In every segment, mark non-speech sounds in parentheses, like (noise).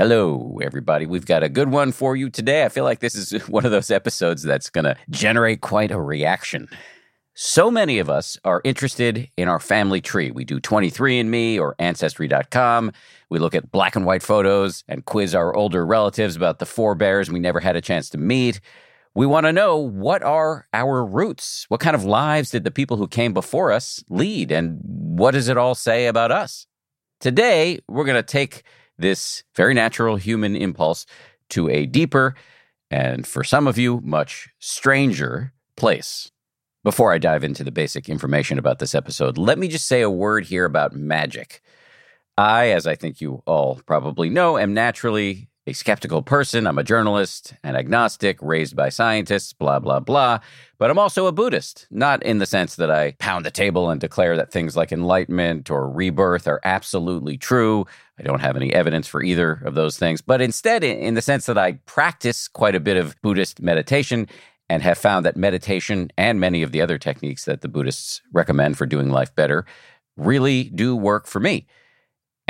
Hello, everybody. We've got a good one for you today. I feel like this is (laughs) one of those episodes that's going to generate quite a reaction. So many of us are interested in our family tree. We do 23andMe or Ancestry.com. We look at black and white photos and quiz our older relatives about the forebears we never had a chance to meet. We want to know what are our roots? What kind of lives did the people who came before us lead? And what does it all say about us? Today, we're going to take this very natural human impulse to a deeper and, for some of you, much stranger place. Before I dive into the basic information about this episode, let me just say a word here about magic. I, as I think you all probably know, am naturally a skeptical person. I'm a journalist, an agnostic, raised by scientists, blah, blah, blah. But I'm also a Buddhist, not in the sense that I pound the table and declare that things like enlightenment or rebirth are absolutely true. I don't have any evidence for either of those things, but instead, in the sense that I practice quite a bit of Buddhist meditation and have found that meditation and many of the other techniques that the Buddhists recommend for doing life better really do work for me.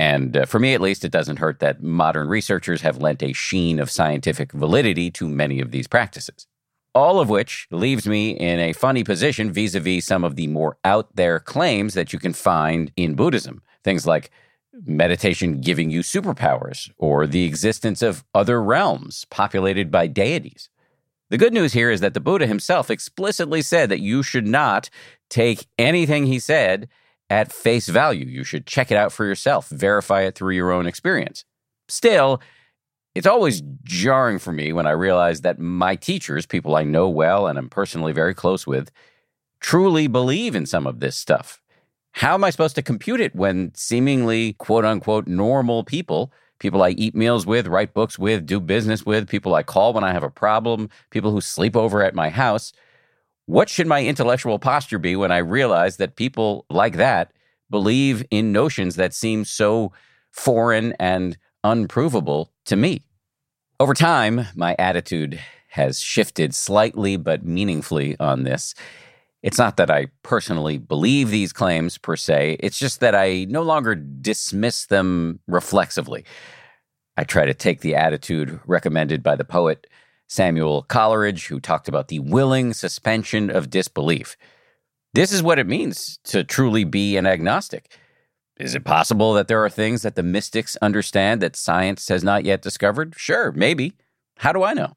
And uh, for me, at least, it doesn't hurt that modern researchers have lent a sheen of scientific validity to many of these practices. All of which leaves me in a funny position vis a vis some of the more out there claims that you can find in Buddhism. Things like meditation giving you superpowers or the existence of other realms populated by deities. The good news here is that the Buddha himself explicitly said that you should not take anything he said at face value. You should check it out for yourself, verify it through your own experience. Still, it's always jarring for me when I realize that my teachers, people I know well and I'm personally very close with, truly believe in some of this stuff. How am I supposed to compute it when seemingly quote unquote normal people, people I eat meals with, write books with, do business with, people I call when I have a problem, people who sleep over at my house? What should my intellectual posture be when I realize that people like that believe in notions that seem so foreign and unprovable to me? Over time, my attitude has shifted slightly but meaningfully on this. It's not that I personally believe these claims per se, it's just that I no longer dismiss them reflexively. I try to take the attitude recommended by the poet Samuel Coleridge, who talked about the willing suspension of disbelief. This is what it means to truly be an agnostic. Is it possible that there are things that the mystics understand that science has not yet discovered? Sure, maybe. How do I know?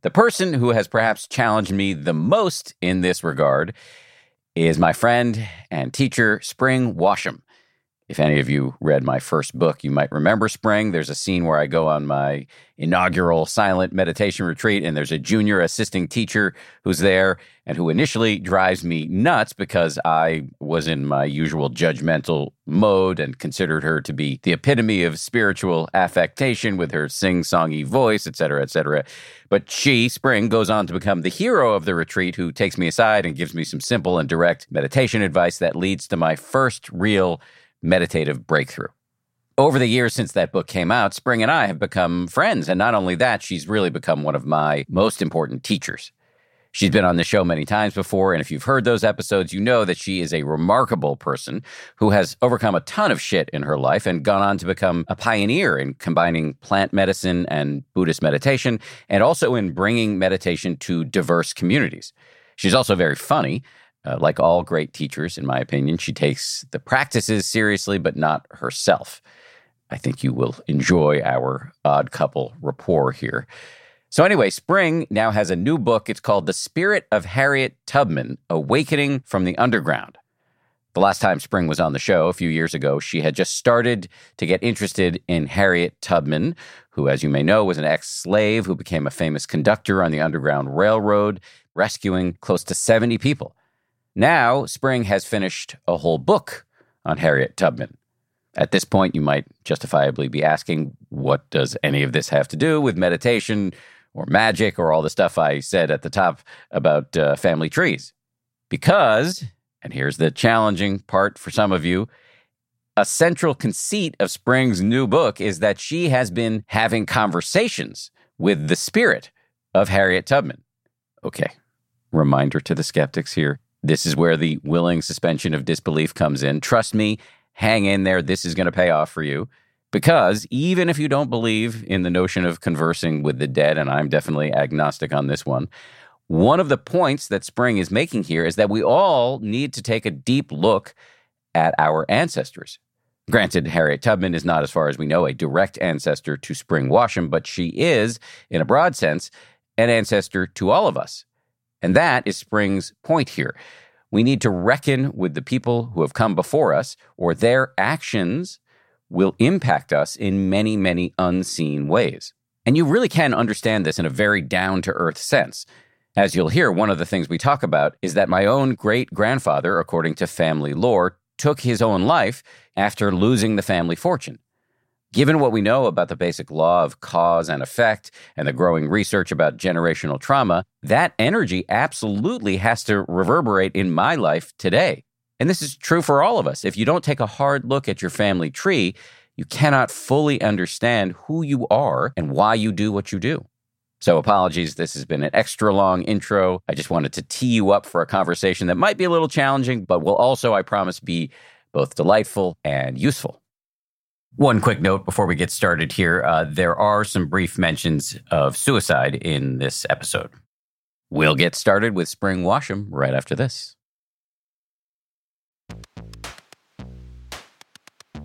The person who has perhaps challenged me the most in this regard is my friend and teacher, Spring Washam. If any of you read my first book, you might remember Spring. There's a scene where I go on my inaugural silent meditation retreat, and there's a junior assisting teacher who's there and who initially drives me nuts because I was in my usual judgmental mode and considered her to be the epitome of spiritual affectation with her sing songy voice, et cetera, et cetera. But she, Spring, goes on to become the hero of the retreat who takes me aside and gives me some simple and direct meditation advice that leads to my first real meditative breakthrough. Over the years since that book came out, Spring and I have become friends. And not only that, she's really become one of my most important teachers. She's been on the show many times before, and if you've heard those episodes, you know that she is a remarkable person who has overcome a ton of shit in her life and gone on to become a pioneer in combining plant medicine and Buddhist meditation, and also in bringing meditation to diverse communities. She's also very funny. Uh, like all great teachers, in my opinion, she takes the practices seriously, but not herself. I think you will enjoy our odd couple rapport here. So, anyway, Spring now has a new book. It's called The Spirit of Harriet Tubman Awakening from the Underground. The last time Spring was on the show, a few years ago, she had just started to get interested in Harriet Tubman, who, as you may know, was an ex slave who became a famous conductor on the Underground Railroad, rescuing close to 70 people. Now, Spring has finished a whole book on Harriet Tubman. At this point, you might justifiably be asking, what does any of this have to do with meditation or magic or all the stuff I said at the top about uh, family trees? Because, and here's the challenging part for some of you, a central conceit of Spring's new book is that she has been having conversations with the spirit of Harriet Tubman. Okay, reminder to the skeptics here. This is where the willing suspension of disbelief comes in. Trust me, hang in there. This is going to pay off for you. Because even if you don't believe in the notion of conversing with the dead, and I'm definitely agnostic on this one, one of the points that Spring is making here is that we all need to take a deep look at our ancestors. Granted, Harriet Tubman is not, as far as we know, a direct ancestor to Spring Washam, but she is, in a broad sense, an ancestor to all of us. And that is Spring's point here. We need to reckon with the people who have come before us, or their actions will impact us in many, many unseen ways. And you really can understand this in a very down to earth sense. As you'll hear, one of the things we talk about is that my own great grandfather, according to family lore, took his own life after losing the family fortune. Given what we know about the basic law of cause and effect and the growing research about generational trauma, that energy absolutely has to reverberate in my life today. And this is true for all of us. If you don't take a hard look at your family tree, you cannot fully understand who you are and why you do what you do. So, apologies, this has been an extra long intro. I just wanted to tee you up for a conversation that might be a little challenging, but will also, I promise, be both delightful and useful. One quick note before we get started here uh, there are some brief mentions of suicide in this episode. We'll get started with Spring Washam right after this.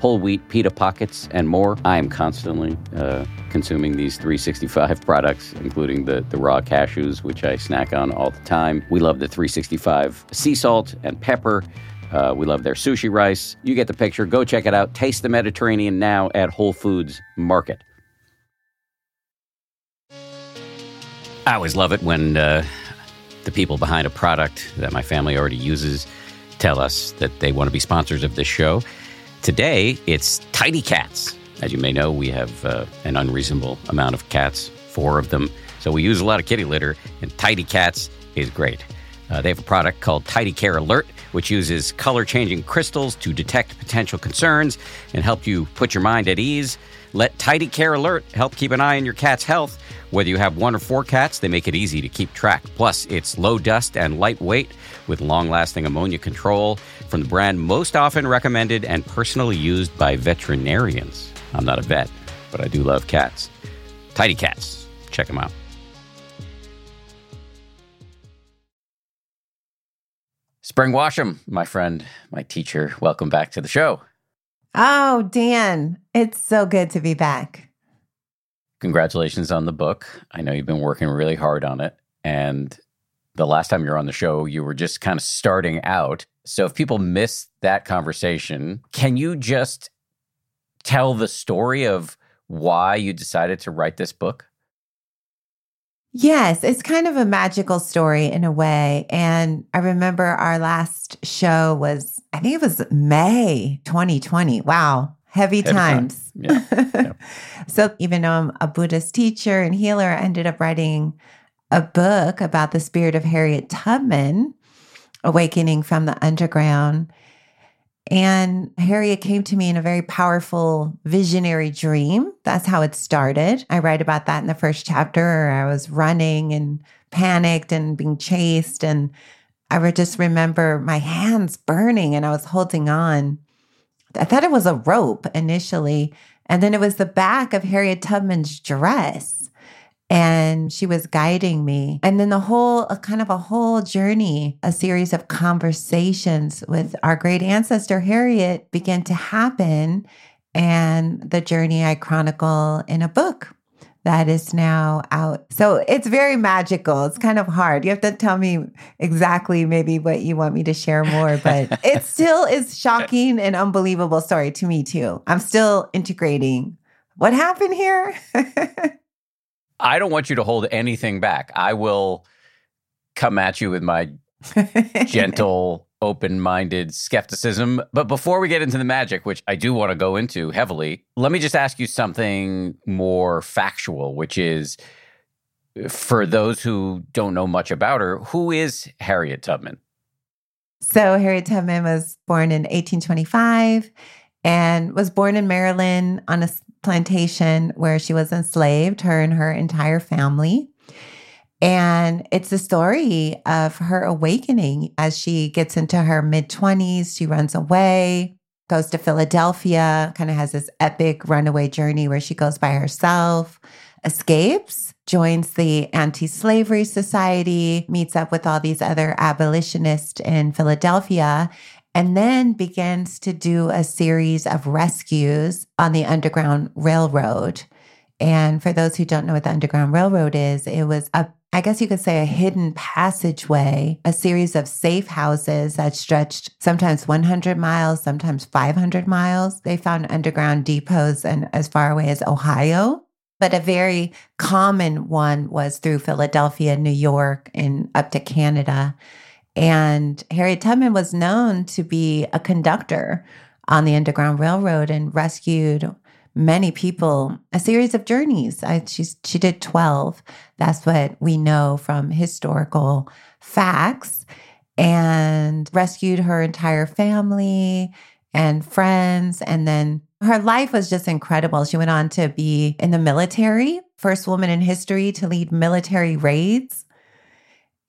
whole wheat pita pockets, and more. I am constantly uh, consuming these 365 (laughs) products, including the, the raw cashews, which I snack on all the time. We love the 365 sea salt and pepper. Uh, we love their sushi rice. You get the picture. Go check it out. Taste the Mediterranean now at Whole Foods Market. I always love it when uh, the people behind a product that my family already uses tell us that they want to be sponsors of this show. Today, it's Tidy Cats. As you may know, we have uh, an unreasonable amount of cats, four of them. So we use a lot of kitty litter, and Tidy Cats is great. Uh, they have a product called Tidy Care Alert, which uses color changing crystals to detect potential concerns and help you put your mind at ease. Let Tidy Care Alert help keep an eye on your cat's health. Whether you have one or four cats, they make it easy to keep track. Plus, it's low dust and lightweight with long lasting ammonia control from the brand most often recommended and personally used by veterinarians. I'm not a vet, but I do love cats. Tidy Cats. Check them out. Spring Washam, my friend, my teacher, welcome back to the show. Oh, Dan, it's so good to be back. Congratulations on the book. I know you've been working really hard on it. And the last time you were on the show, you were just kind of starting out. So if people miss that conversation, can you just tell the story of why you decided to write this book? Yes, it's kind of a magical story in a way. And I remember our last show was, I think it was May 2020. Wow, heavy, heavy times. Time. Yeah. yeah. (laughs) so even though I'm a Buddhist teacher and healer, I ended up writing a book about the spirit of Harriet Tubman, Awakening from the Underground. And Harriet came to me in a very powerful visionary dream. That's how it started. I write about that in the first chapter. I was running and panicked and being chased. And I would just remember my hands burning and I was holding on. I thought it was a rope initially. And then it was the back of Harriet Tubman's dress and she was guiding me. And then the whole, kind of a whole journey, a series of conversations with our great ancestor Harriet began to happen. And the journey I chronicle in a book that is now out. So it's very magical. It's kind of hard. You have to tell me exactly maybe what you want me to share more, but (laughs) it still is shocking and unbelievable story to me too. I'm still integrating what happened here. (laughs) I don't want you to hold anything back. I will come at you with my (laughs) gentle, open minded skepticism. But before we get into the magic, which I do want to go into heavily, let me just ask you something more factual, which is for those who don't know much about her, who is Harriet Tubman? So, Harriet Tubman was born in 1825 and was born in Maryland on a plantation where she was enslaved, her and her entire family. And it's the story of her awakening as she gets into her mid 20s. She runs away, goes to Philadelphia, kind of has this epic runaway journey where she goes by herself, escapes, joins the Anti Slavery Society, meets up with all these other abolitionists in Philadelphia, and then begins to do a series of rescues on the Underground Railroad. And for those who don't know what the Underground Railroad is, it was a I guess you could say a hidden passageway, a series of safe houses that stretched sometimes 100 miles, sometimes 500 miles. They found underground depots and as far away as Ohio. But a very common one was through Philadelphia, New York, and up to Canada. And Harriet Tubman was known to be a conductor on the Underground Railroad and rescued many people a series of journeys. I, she's, she did 12. That's what we know from historical facts and rescued her entire family and friends. And then her life was just incredible. She went on to be in the military, first woman in history to lead military raids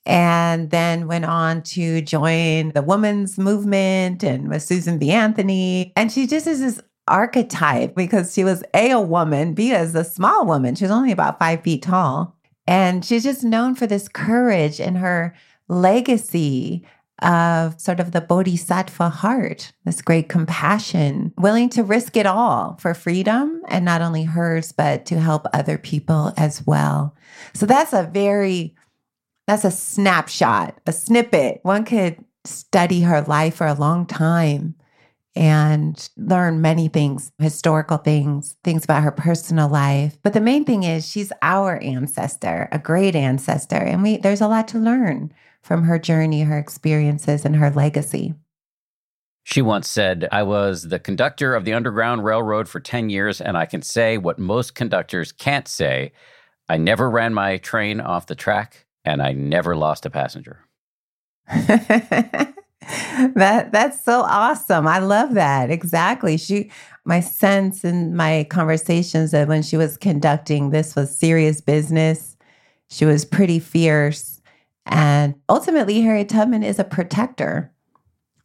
and then went on to join the women's movement and with Susan B. Anthony. And she just is this archetype because she was A, a woman, B, as a small woman. She was only about five feet tall. And she's just known for this courage and her legacy of sort of the bodhisattva heart, this great compassion, willing to risk it all for freedom and not only hers, but to help other people as well. So that's a very that's a snapshot, a snippet. One could study her life for a long time and learn many things, historical things, things about her personal life. But the main thing is she's our ancestor, a great ancestor, and we there's a lot to learn from her journey, her experiences, and her legacy. She once said, I was the conductor of the Underground Railroad for 10 years, and I can say what most conductors can't say I never ran my train off the track and I never lost a passenger. (laughs) that that's so awesome. I love that. Exactly. She my sense in my conversations that when she was conducting this was serious business. She was pretty fierce. And ultimately Harriet Tubman is a protector.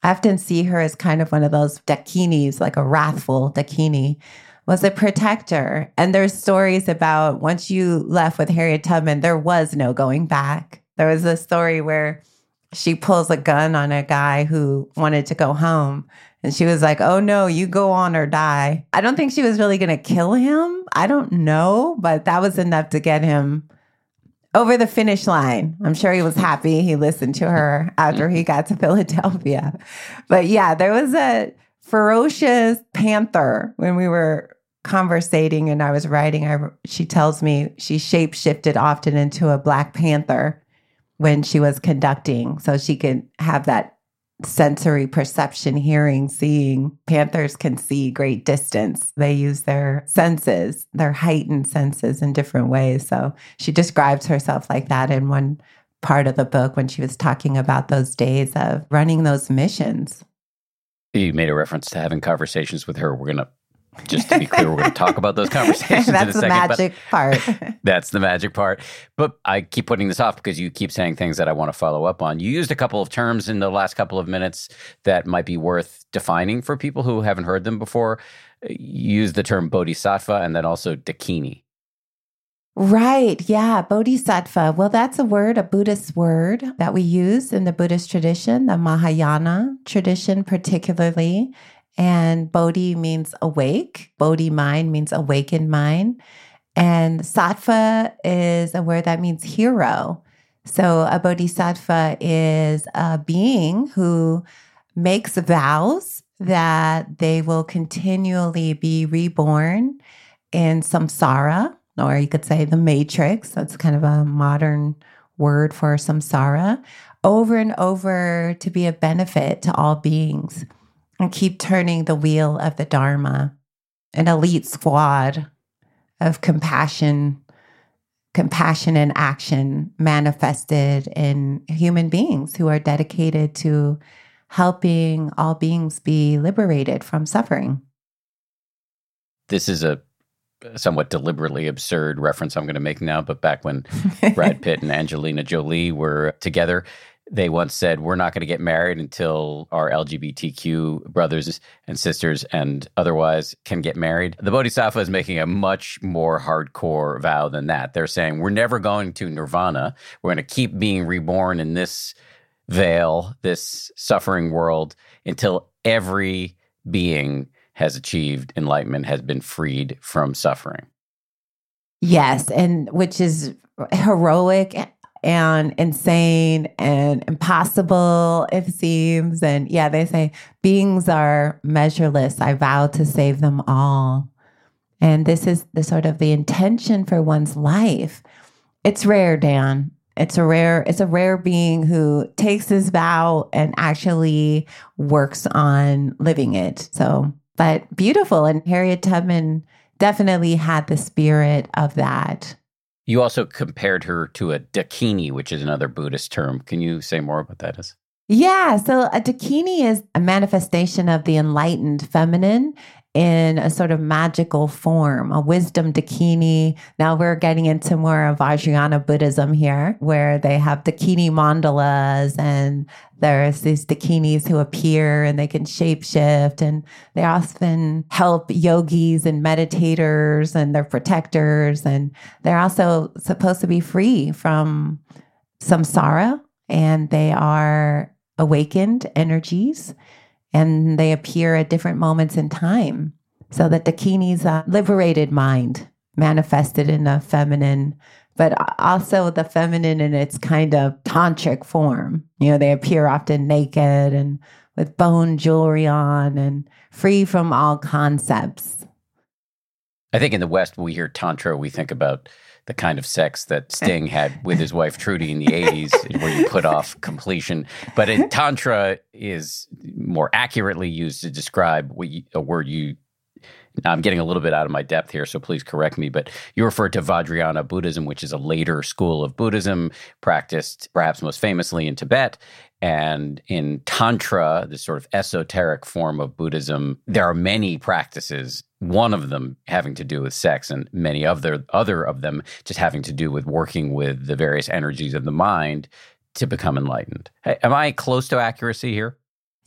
I often see her as kind of one of those dakinis, like a wrathful dakini, was a protector. And there's stories about once you left with Harriet Tubman, there was no going back. There was a story where she pulls a gun on a guy who wanted to go home. And she was like, Oh no, you go on or die. I don't think she was really going to kill him. I don't know, but that was enough to get him over the finish line. I'm sure he was happy he listened to her after he got to Philadelphia. But yeah, there was a ferocious panther when we were conversating and I was writing. I, she tells me she shape shifted often into a black panther when she was conducting so she could have that sensory perception, hearing, seeing. Panthers can see great distance. They use their senses, their heightened senses in different ways. So she describes herself like that in one part of the book when she was talking about those days of running those missions. You made a reference to having conversations with her. We're going to just to be clear, we're going to talk about those (laughs) conversations that's in a second. the magic part. (laughs) that's the magic part. But I keep putting this off because you keep saying things that I want to follow up on. You used a couple of terms in the last couple of minutes that might be worth defining for people who haven't heard them before. You used the term bodhisattva and then also dakini. Right. Yeah. Bodhisattva. Well, that's a word, a Buddhist word that we use in the Buddhist tradition, the Mahayana tradition, particularly. And Bodhi means awake. Bodhi mind means awakened mind. And sattva is a word that means hero. So a bodhisattva is a being who makes vows that they will continually be reborn in samsara, or you could say the matrix. That's kind of a modern word for samsara, over and over to be a benefit to all beings and keep turning the wheel of the Dharma, an elite squad of compassion, compassion and action manifested in human beings who are dedicated to helping all beings be liberated from suffering. This is a somewhat deliberately absurd reference I'm going to make now, but back when (laughs) Brad Pitt and Angelina Jolie were together, they once said, We're not going to get married until our LGBTQ brothers and sisters and otherwise can get married. The Bodhisattva is making a much more hardcore vow than that. They're saying, We're never going to nirvana. We're going to keep being reborn in this veil, this suffering world, until every being has achieved enlightenment, has been freed from suffering. Yes, and which is heroic and insane and impossible, it seems. And yeah, they say beings are measureless. I vow to save them all. And this is the sort of the intention for one's life. It's rare, Dan. It's a rare, it's a rare being who takes this vow and actually works on living it. So, but beautiful. And Harriet Tubman definitely had the spirit of that. You also compared her to a dakini, which is another Buddhist term. Can you say more about that? Is yeah, so a dakini is a manifestation of the enlightened feminine in a sort of magical form, a wisdom dakini. Now we're getting into more of Vajrayana Buddhism here, where they have dakini mandalas and there's these dakinis who appear and they can shapeshift and they often help yogis and meditators and they're protectors and they're also supposed to be free from samsara and they are awakened energies and they appear at different moments in time. So that Dakini's a uh, liberated mind manifested in a feminine, but also the feminine in its kind of tantric form. You know, they appear often naked and with bone jewelry on and free from all concepts. I think in the West, when we hear Tantra, we think about the kind of sex that (laughs) Sting had with his wife Trudy in the 80s, where you put off completion. But in Tantra is more accurately used to describe you, a word you I'm getting a little bit out of my depth here, so please correct me. But you refer to Vajrayana Buddhism, which is a later school of Buddhism practiced perhaps most famously in Tibet. And in Tantra, this sort of esoteric form of Buddhism, there are many practices, one of them having to do with sex, and many other, other of them just having to do with working with the various energies of the mind to become enlightened. Am I close to accuracy here?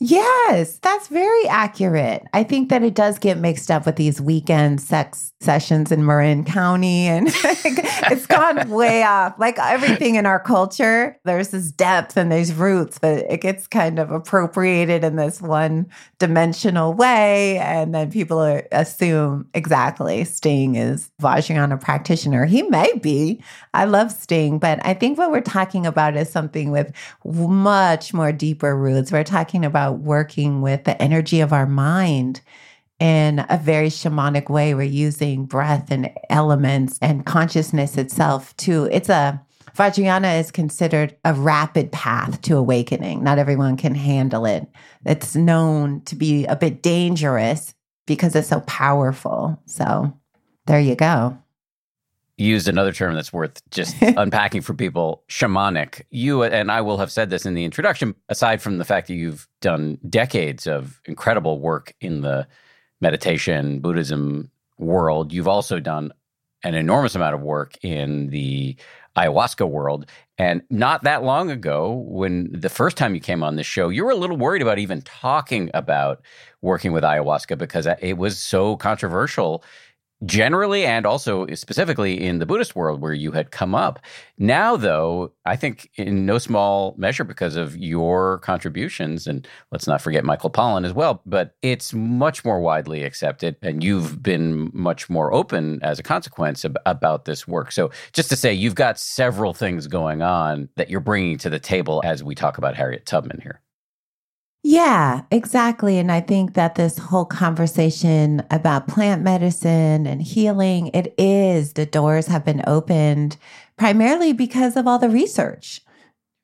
Yes, that's very accurate. I think that it does get mixed up with these weekend sex sessions in Marin County, and (laughs) it's gone way off. Like everything in our culture, there's this depth and there's roots, but it gets kind of appropriated in this one dimensional way. And then people are, assume exactly Sting is Vajrayana practitioner. He may be. I love Sting, but I think what we're talking about is something with much more deeper roots. We're talking about about working with the energy of our mind in a very shamanic way. We're using breath and elements and consciousness itself to, it's a, Vajrayana is considered a rapid path to awakening. Not everyone can handle it. It's known to be a bit dangerous because it's so powerful. So there you go used another term that's worth just (laughs) unpacking for people shamanic. You and I will have said this in the introduction, aside from the fact that you've done decades of incredible work in the meditation, Buddhism world, you've also done an enormous amount of work in the ayahuasca world. And not that long ago, when the first time you came on this show, you were a little worried about even talking about working with ayahuasca because it was so controversial generally and also specifically in the Buddhist world where you had come up. Now, though, I think in no small measure because of your contributions, and let's not forget Michael Pollan as well, but it's much more widely accepted, and you've been much more open as a consequence ab- about this work. So, just to say, you've got several things going on that you're bringing to the table as we talk about Harriet Tubman here. Yeah, exactly. And I think that this whole conversation about plant medicine and healing, it is the doors have been opened primarily because of all the research,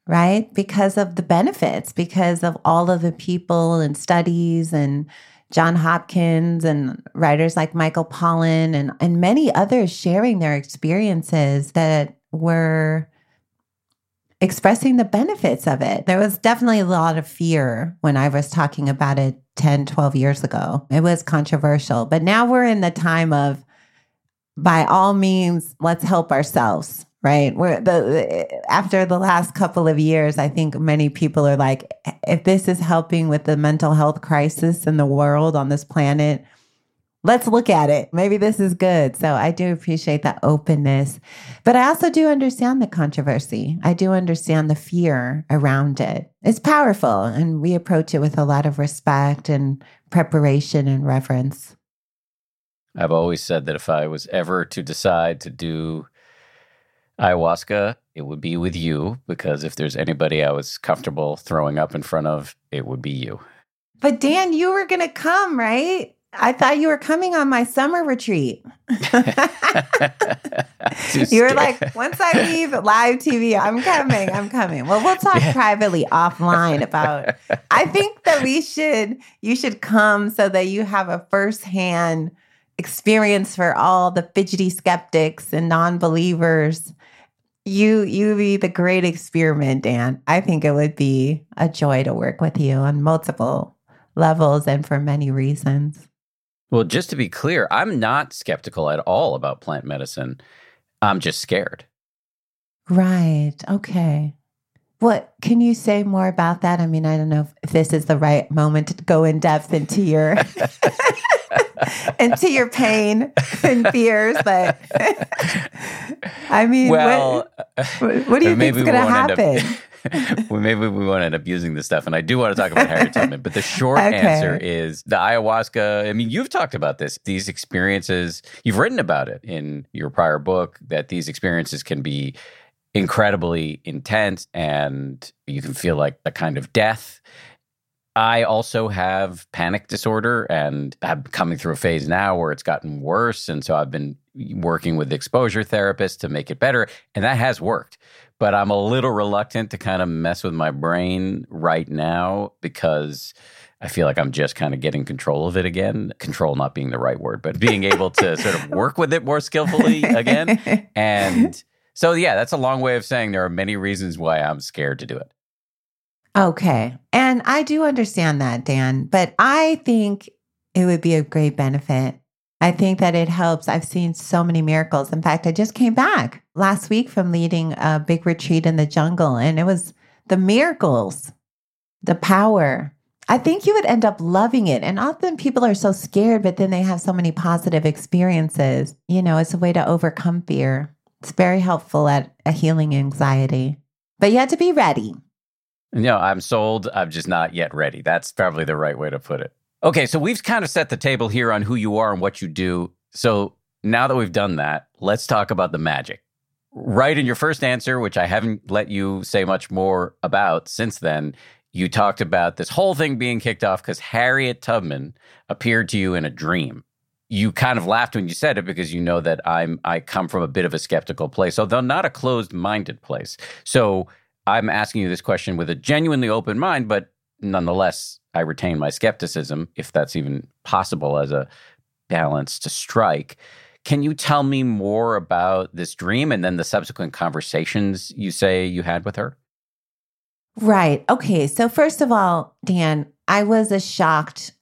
right? Because of the benefits, because of all of the people and studies and John Hopkins and writers like Michael Pollan and, and many others sharing their experiences that were expressing the benefits of it. There was definitely a lot of fear when I was talking about it 10, 12 years ago. It was controversial, but now we're in the time of by all means, let's help ourselves, right? We're the after the last couple of years, I think many people are like if this is helping with the mental health crisis in the world on this planet, let's look at it. Maybe this is good. So I do appreciate that openness. But I also do understand the controversy. I do understand the fear around it. It's powerful, and we approach it with a lot of respect and preparation and reverence. I've always said that if I was ever to decide to do ayahuasca, it would be with you because if there's anybody I was comfortable throwing up in front of, it would be you. But Dan, you were going to come, right? I thought you were coming on my summer retreat. (laughs) you were like, once I leave live TV, I'm coming, I'm coming. Well, we'll talk yeah. privately offline about. I (laughs) think that we should, you should come so that you have a firsthand experience for all the fidgety skeptics and non-believers. You, you be the great experiment, Dan. I think it would be a joy to work with you on multiple levels and for many reasons. Well, just to be clear, I'm not skeptical at all about plant medicine. I'm just scared. Right. Okay. What can you say more about that? I mean, I don't know if this is the right moment to go in depth into your (laughs) into your pain and fears, but (laughs) I mean, well, what, what do you (laughs) think is going to happen? (laughs) well, maybe we won't end up using this stuff. And I do want to talk about Harriet (laughs) Tubman, but the short okay. answer is the ayahuasca. I mean, you've talked about this, these experiences, you've written about it in your prior book, that these experiences can be incredibly intense and you can feel like a kind of death. I also have panic disorder and I'm coming through a phase now where it's gotten worse. And so I've been working with exposure therapists to make it better. And that has worked but I'm a little reluctant to kind of mess with my brain right now because I feel like I'm just kind of getting control of it again. Control not being the right word, but being able to sort of work with it more skillfully again. (laughs) And so, yeah, that's a long way of saying there are many reasons why I'm scared to do it. Okay. And I do understand that, Dan, but I think it would be a great benefit. I think that it helps. I've seen so many miracles. In fact, I just came back last week from leading a big retreat in the jungle, and it was the miracles, the power. I think you would end up loving it. And often people are so scared, but then they have so many positive experiences. You know, it's a way to overcome fear. It's very helpful at a healing anxiety. But you have to be ready. No, I'm sold. I'm just not yet ready. That's probably the right way to put it. Okay, so we've kind of set the table here on who you are and what you do. So now that we've done that, let's talk about the magic. Right in your first answer, which I haven't let you say much more about since then, you talked about this whole thing being kicked off because Harriet Tubman appeared to you in a dream. You kind of laughed when you said it because you know that I'm I come from a bit of a skeptical place, although not a closed-minded place. So I'm asking you this question with a genuinely open mind, but nonetheless, I retain my skepticism, if that's even possible as a balance to strike. Can you tell me more about this dream and then the subsequent conversations you say you had with her? Right. Okay. So, first of all, Dan, I was as shocked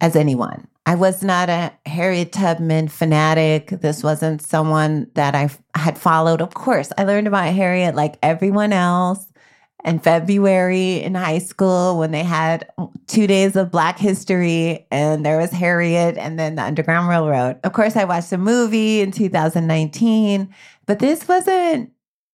as anyone. I was not a Harriet Tubman fanatic. This wasn't someone that I had followed. Of course, I learned about Harriet like everyone else in February in high school when they had two days of Black history and there was Harriet and then the Underground Railroad. Of course, I watched the movie in 2019, but this wasn't,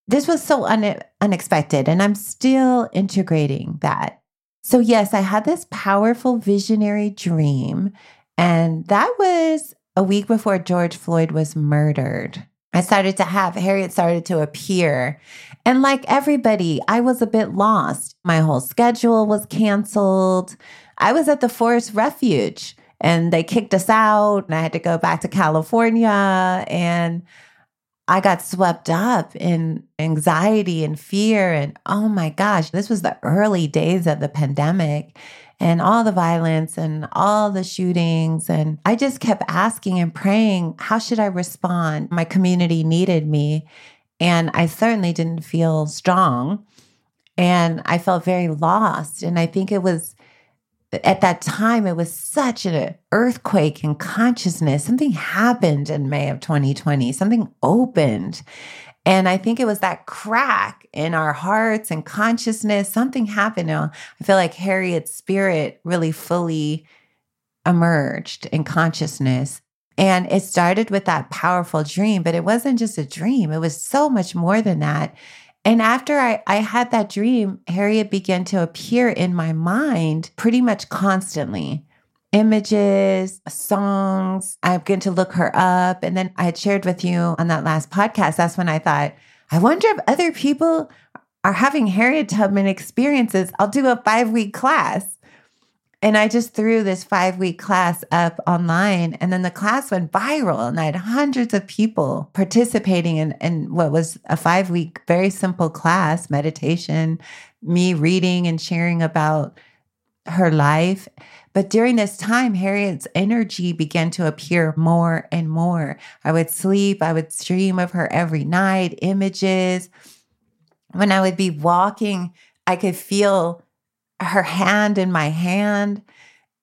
this was so un- unexpected. And I'm still integrating that. So, yes, I had this powerful visionary dream. And that was a week before George Floyd was murdered. I started to have, Harriet started to appear. And like everybody, I was a bit lost. My whole schedule was canceled. I was at the Forest Refuge and they kicked us out, and I had to go back to California. And I got swept up in anxiety and fear. And oh my gosh, this was the early days of the pandemic and all the violence and all the shootings. And I just kept asking and praying, how should I respond? My community needed me. And I certainly didn't feel strong. And I felt very lost. And I think it was at that time, it was such an earthquake in consciousness. Something happened in May of 2020, something opened. And I think it was that crack in our hearts and consciousness. Something happened. I feel like Harriet's spirit really fully emerged in consciousness. And it started with that powerful dream, but it wasn't just a dream, it was so much more than that. And after I, I had that dream, Harriet began to appear in my mind pretty much constantly images, songs. I began to look her up. And then I had shared with you on that last podcast. That's when I thought, I wonder if other people are having Harriet Tubman experiences. I'll do a five week class. And I just threw this five week class up online. And then the class went viral. And I had hundreds of people participating in, in what was a five week, very simple class meditation, me reading and sharing about her life. But during this time, Harriet's energy began to appear more and more. I would sleep, I would stream of her every night, images. When I would be walking, I could feel her hand in my hand.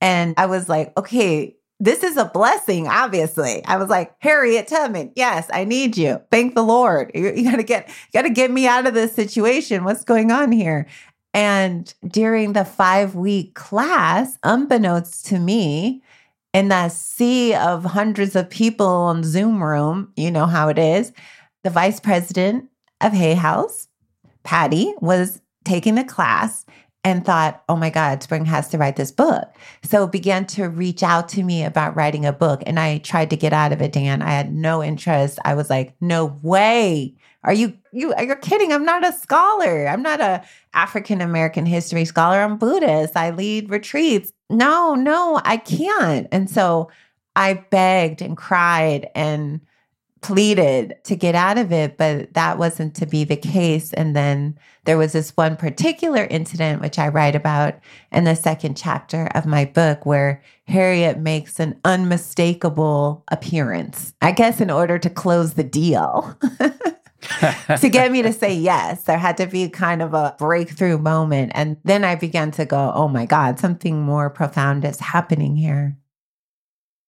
And I was like, okay, this is a blessing, obviously. I was like, Harriet Tubman, yes, I need you. Thank the Lord. You, you gotta get, you gotta get me out of this situation. What's going on here? And during the five week class, unbeknownst to me, in that sea of hundreds of people on Zoom room, you know how it is, the vice president of Hay House, Patty, was taking the class and thought, oh my God, Spring has to write this book. So began to reach out to me about writing a book. And I tried to get out of it, Dan. I had no interest. I was like, no way. Are you you you're kidding? I'm not a scholar. I'm not a African American history scholar. I'm Buddhist. I lead retreats. No, no, I can't. And so I begged and cried and pleaded to get out of it, but that wasn't to be the case. And then there was this one particular incident, which I write about in the second chapter of my book, where Harriet makes an unmistakable appearance. I guess in order to close the deal. (laughs) to get me to say yes, there had to be kind of a breakthrough moment. And then I began to go, oh my God, something more profound is happening here.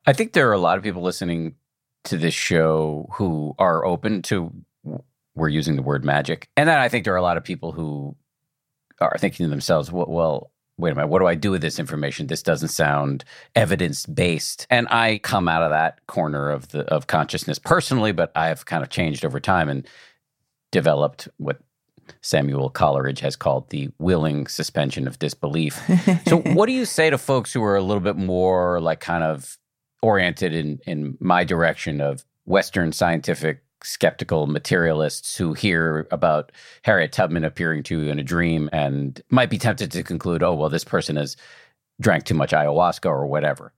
I think there are a lot of people listening to this show who are open to we're using the word magic. And then I think there are a lot of people who are thinking to themselves, well, well wait a minute, what do I do with this information? This doesn't sound evidence based. And I come out of that corner of the of consciousness personally, but I've kind of changed over time and developed what Samuel Coleridge has called the willing suspension of disbelief. so (laughs) what do you say to folks who are a little bit more like kind of oriented in in my direction of Western scientific skeptical materialists who hear about Harriet Tubman appearing to you in a dream and might be tempted to conclude, oh, well, this person has drank too much ayahuasca or whatever.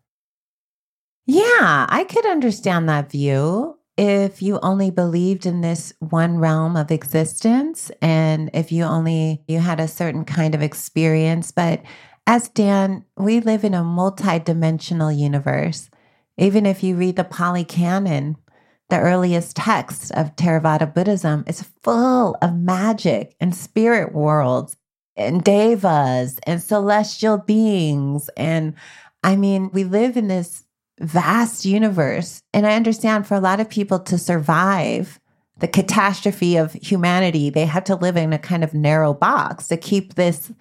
Yeah, I could understand that view if you only believed in this one realm of existence and if you only you had a certain kind of experience but as Dan we live in a multidimensional universe even if you read the Pali Canon the earliest text of Theravada Buddhism is full of magic and spirit worlds and devas and celestial beings. And I mean, we live in this vast universe. And I understand for a lot of people to survive the catastrophe of humanity, they have to live in a kind of narrow box to keep this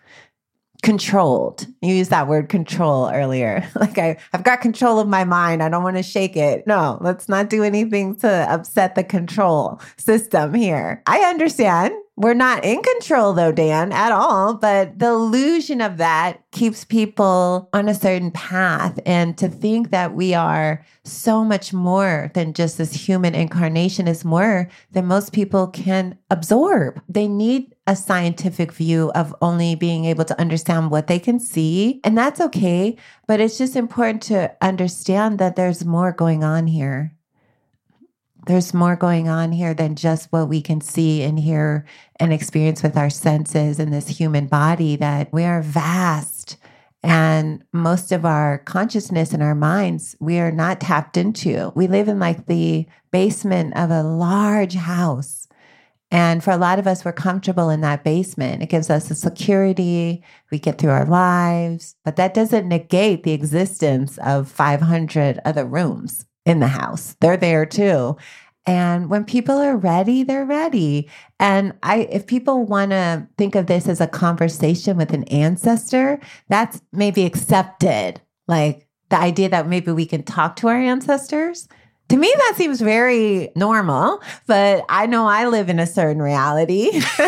controlled. You used that word control earlier. (laughs) Like I, I've got control of my mind. I don't want to shake it. No, let's not do anything to upset the control system here. I understand. We're not in control though, Dan, at all. But the illusion of that keeps people on a certain path. And to think that we are so much more than just this human incarnation is more than most people can absorb. They need a scientific view of only being able to understand what they can see. And that's okay. But it's just important to understand that there's more going on here. There's more going on here than just what we can see and hear and experience with our senses in this human body, that we are vast. And most of our consciousness and our minds, we are not tapped into. We live in like the basement of a large house. And for a lot of us, we're comfortable in that basement. It gives us a security. We get through our lives, but that doesn't negate the existence of 500 other rooms in the house. They're there too. And when people are ready, they're ready. And I if people want to think of this as a conversation with an ancestor, that's maybe accepted. Like the idea that maybe we can talk to our ancestors to me, that seems very normal, but I know I live in a certain reality. (laughs)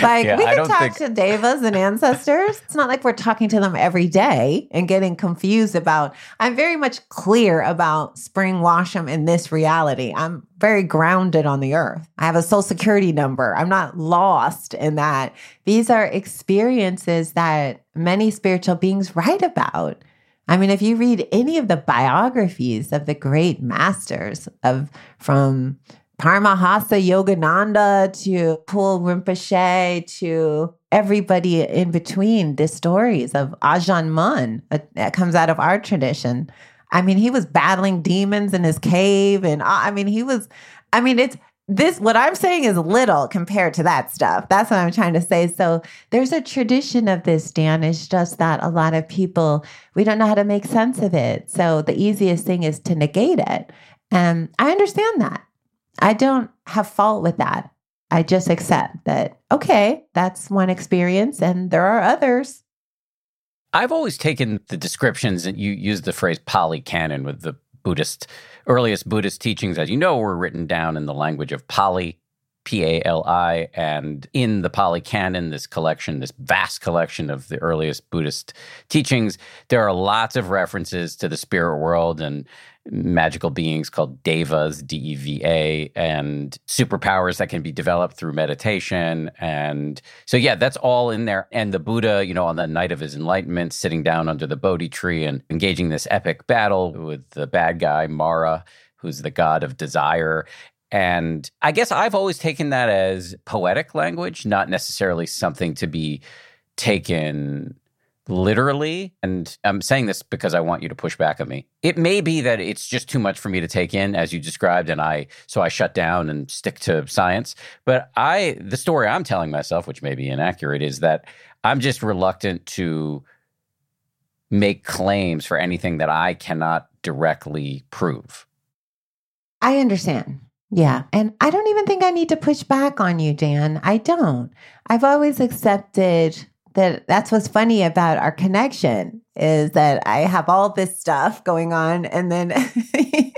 like yeah, we can talk think... to devas and ancestors. It's not like we're talking to them every day and getting confused about. I'm very much clear about Spring Washam in this reality. I'm very grounded on the earth. I have a social security number. I'm not lost in that. These are experiences that many spiritual beings write about. I mean, if you read any of the biographies of the great masters of from Paramahansa Yogananda to Paul Rinpoche to everybody in between, the stories of Ajahn Mun uh, that comes out of our tradition. I mean, he was battling demons in his cave, and uh, I mean, he was. I mean, it's this what I'm saying is little compared to that stuff. That's what I'm trying to say. So there's a tradition of this, Dan. It's just that a lot of people we don't know how to make sense of it. So the easiest thing is to negate it. And I understand that. I don't have fault with that. I just accept that, okay, that's one experience and there are others. I've always taken the descriptions and you use the phrase Pali canon with the Buddhist earliest Buddhist teachings, as you know, were written down in the language of Pali, P A L I, and in the Pali Canon, this collection, this vast collection of the earliest Buddhist teachings, there are lots of references to the spirit world and magical beings called devas, D E V A, and superpowers that can be developed through meditation. And so, yeah, that's all in there. And the Buddha, you know, on the night of his enlightenment, sitting down under the Bodhi tree and engaging this epic battle with the bad guy, Mara. who's the god of desire. And I guess I've always taken that as poetic language, not necessarily something to be taken literally. And I'm saying this because I want you to push back on me. It may be that it's just too much for me to take in, as you described, and I so I shut down and stick to science. But I, the story I'm telling myself, which may be inaccurate, is that I'm just reluctant to make claims for anything that I cannot directly prove. I understand. Yeah. And I don't even think I need to push back on you, Dan. I don't. I've always accepted that that's what's funny about our connection is that I have all this stuff going on and then (laughs)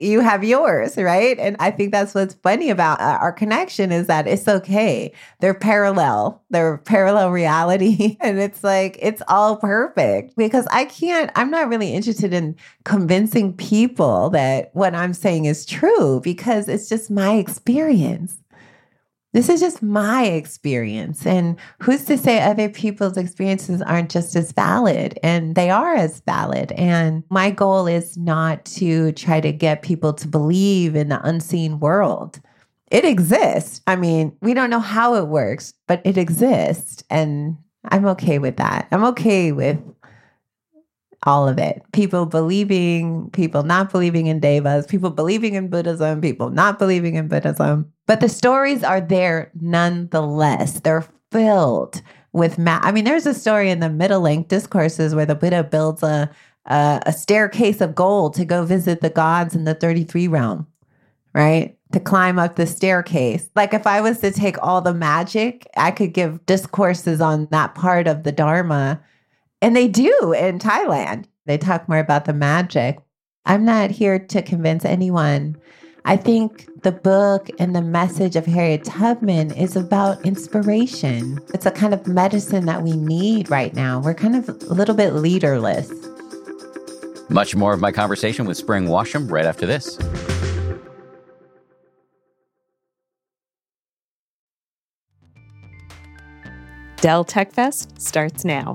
you have yours, right? And I think that's what's funny about uh, our connection is that it's okay. They're parallel, they're parallel reality. (laughs) And it's like, it's all perfect because I can't, I'm not really interested in convincing people that what I'm saying is true because it's just my experience. This is just my experience. And who's to say other people's experiences aren't just as valid? And they are as valid. And my goal is not to try to get people to believe in the unseen world. It exists. I mean, we don't know how it works, but it exists. And I'm okay with that. I'm okay with all of it. People believing, people not believing in devas, people believing in Buddhism, people not believing in Buddhism. But the stories are there nonetheless. They're filled with ma- I mean, there's a story in the Middle Length discourses where the Buddha builds a, a a staircase of gold to go visit the gods in the 33 realm, right? To climb up the staircase. Like if I was to take all the magic, I could give discourses on that part of the Dharma and they do in Thailand. They talk more about the magic. I'm not here to convince anyone. I think the book and the message of Harriet Tubman is about inspiration. It's a kind of medicine that we need right now. We're kind of a little bit leaderless. Much more of my conversation with Spring Washam right after this. Dell Tech Fest starts now.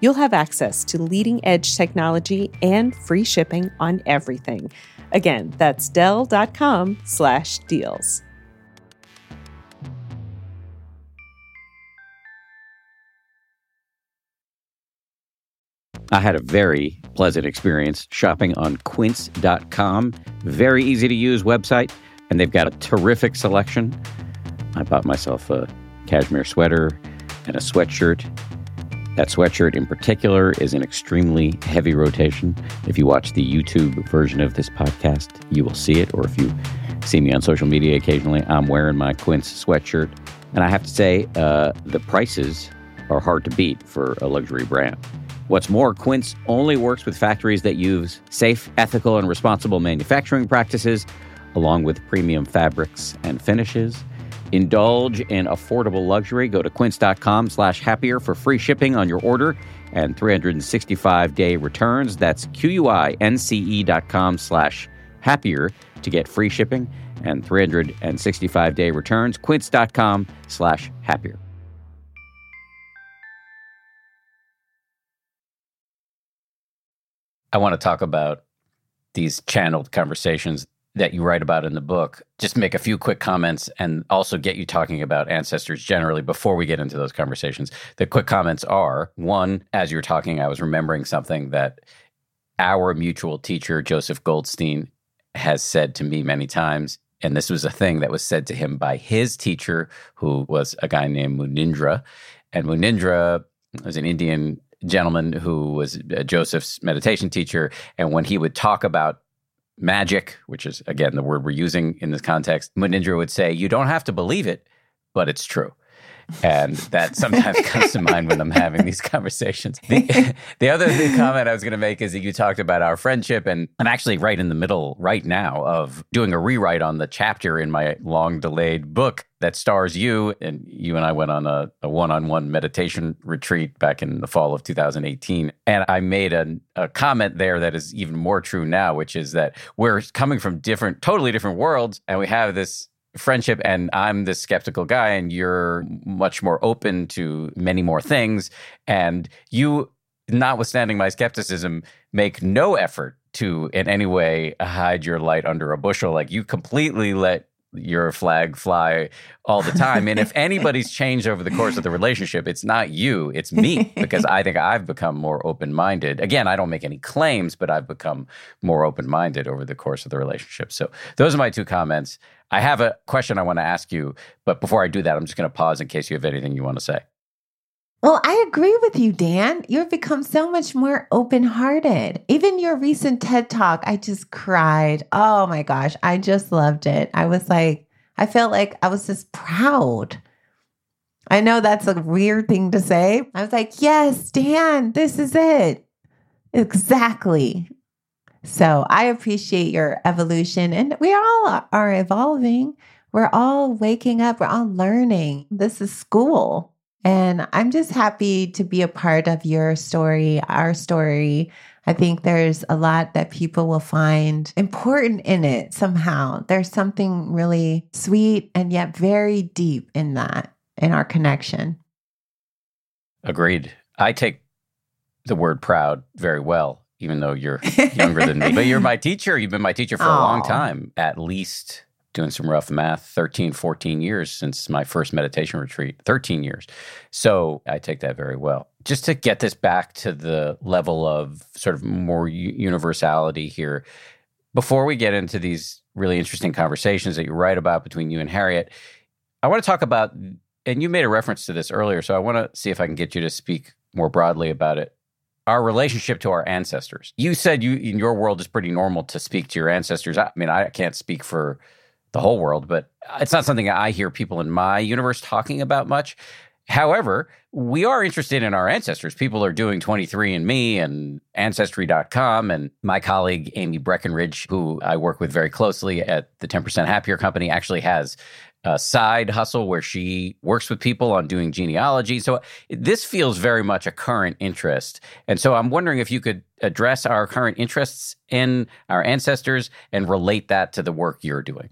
you'll have access to leading edge technology and free shipping on everything. Again, that's Dell.com slash deals. I had a very pleasant experience shopping on quince.com. Very easy to use website, and they've got a terrific selection. I bought myself a cashmere sweater and a sweatshirt. That sweatshirt in particular is in extremely heavy rotation. If you watch the YouTube version of this podcast, you will see it. Or if you see me on social media occasionally, I'm wearing my Quince sweatshirt. And I have to say, uh, the prices are hard to beat for a luxury brand. What's more, Quince only works with factories that use safe, ethical, and responsible manufacturing practices, along with premium fabrics and finishes. Indulge in affordable luxury. Go to quince.com slash happier for free shipping on your order and 365-day returns. That's Q-U-I-N-C-E dot com slash happier to get free shipping and 365-day returns. Quince.com slash happier. I want to talk about these channeled conversations that you write about in the book. Just make a few quick comments and also get you talking about ancestors generally before we get into those conversations. The quick comments are one, as you're talking, I was remembering something that our mutual teacher, Joseph Goldstein, has said to me many times. And this was a thing that was said to him by his teacher, who was a guy named Munindra. And Munindra was an Indian gentleman who was Joseph's meditation teacher. And when he would talk about magic, which is again the word we're using in this context, Munindra would say, You don't have to believe it, but it's true. And that sometimes comes to mind when I'm having these conversations. The, (laughs) the other the comment I was going to make is that you talked about our friendship, and I'm actually right in the middle right now of doing a rewrite on the chapter in my long delayed book that stars you. And you and I went on a, a one-on-one meditation retreat back in the fall of 2018. And I made a, a comment there that is even more true now, which is that we're coming from different, totally different worlds, and we have this friendship and I'm the skeptical guy and you're much more open to many more things. And you notwithstanding my skepticism make no effort to in any way hide your light under a bushel. Like you completely let your flag fly all the time. And if (laughs) anybody's changed over the course of the relationship, it's not you, it's me, because I think I've become more open minded. Again, I don't make any claims, but I've become more open minded over the course of the relationship. So those are my two comments. I have a question I want to ask you, but before I do that, I'm just going to pause in case you have anything you want to say. Well, I agree with you, Dan. You've become so much more open hearted. Even your recent TED talk, I just cried. Oh my gosh, I just loved it. I was like, I felt like I was just proud. I know that's a weird thing to say. I was like, yes, Dan, this is it. Exactly. So I appreciate your evolution, and we all are evolving. We're all waking up, we're all learning. This is school. And I'm just happy to be a part of your story, our story. I think there's a lot that people will find important in it somehow. There's something really sweet and yet very deep in that, in our connection. Agreed. I take the word proud very well, even though you're (laughs) younger than me. But you're my teacher. You've been my teacher for a long time, at least doing some rough math 13 14 years since my first meditation retreat 13 years so i take that very well just to get this back to the level of sort of more universality here before we get into these really interesting conversations that you write about between you and harriet i want to talk about and you made a reference to this earlier so i want to see if i can get you to speak more broadly about it our relationship to our ancestors. You said you in your world is pretty normal to speak to your ancestors. I mean, I can't speak for the whole world, but it's not something I hear people in my universe talking about much. However, we are interested in our ancestors. People are doing 23andMe and Ancestry.com. And my colleague, Amy Breckenridge, who I work with very closely at the 10% Happier Company, actually has a side hustle where she works with people on doing genealogy. So this feels very much a current interest. And so I'm wondering if you could address our current interests in our ancestors and relate that to the work you're doing.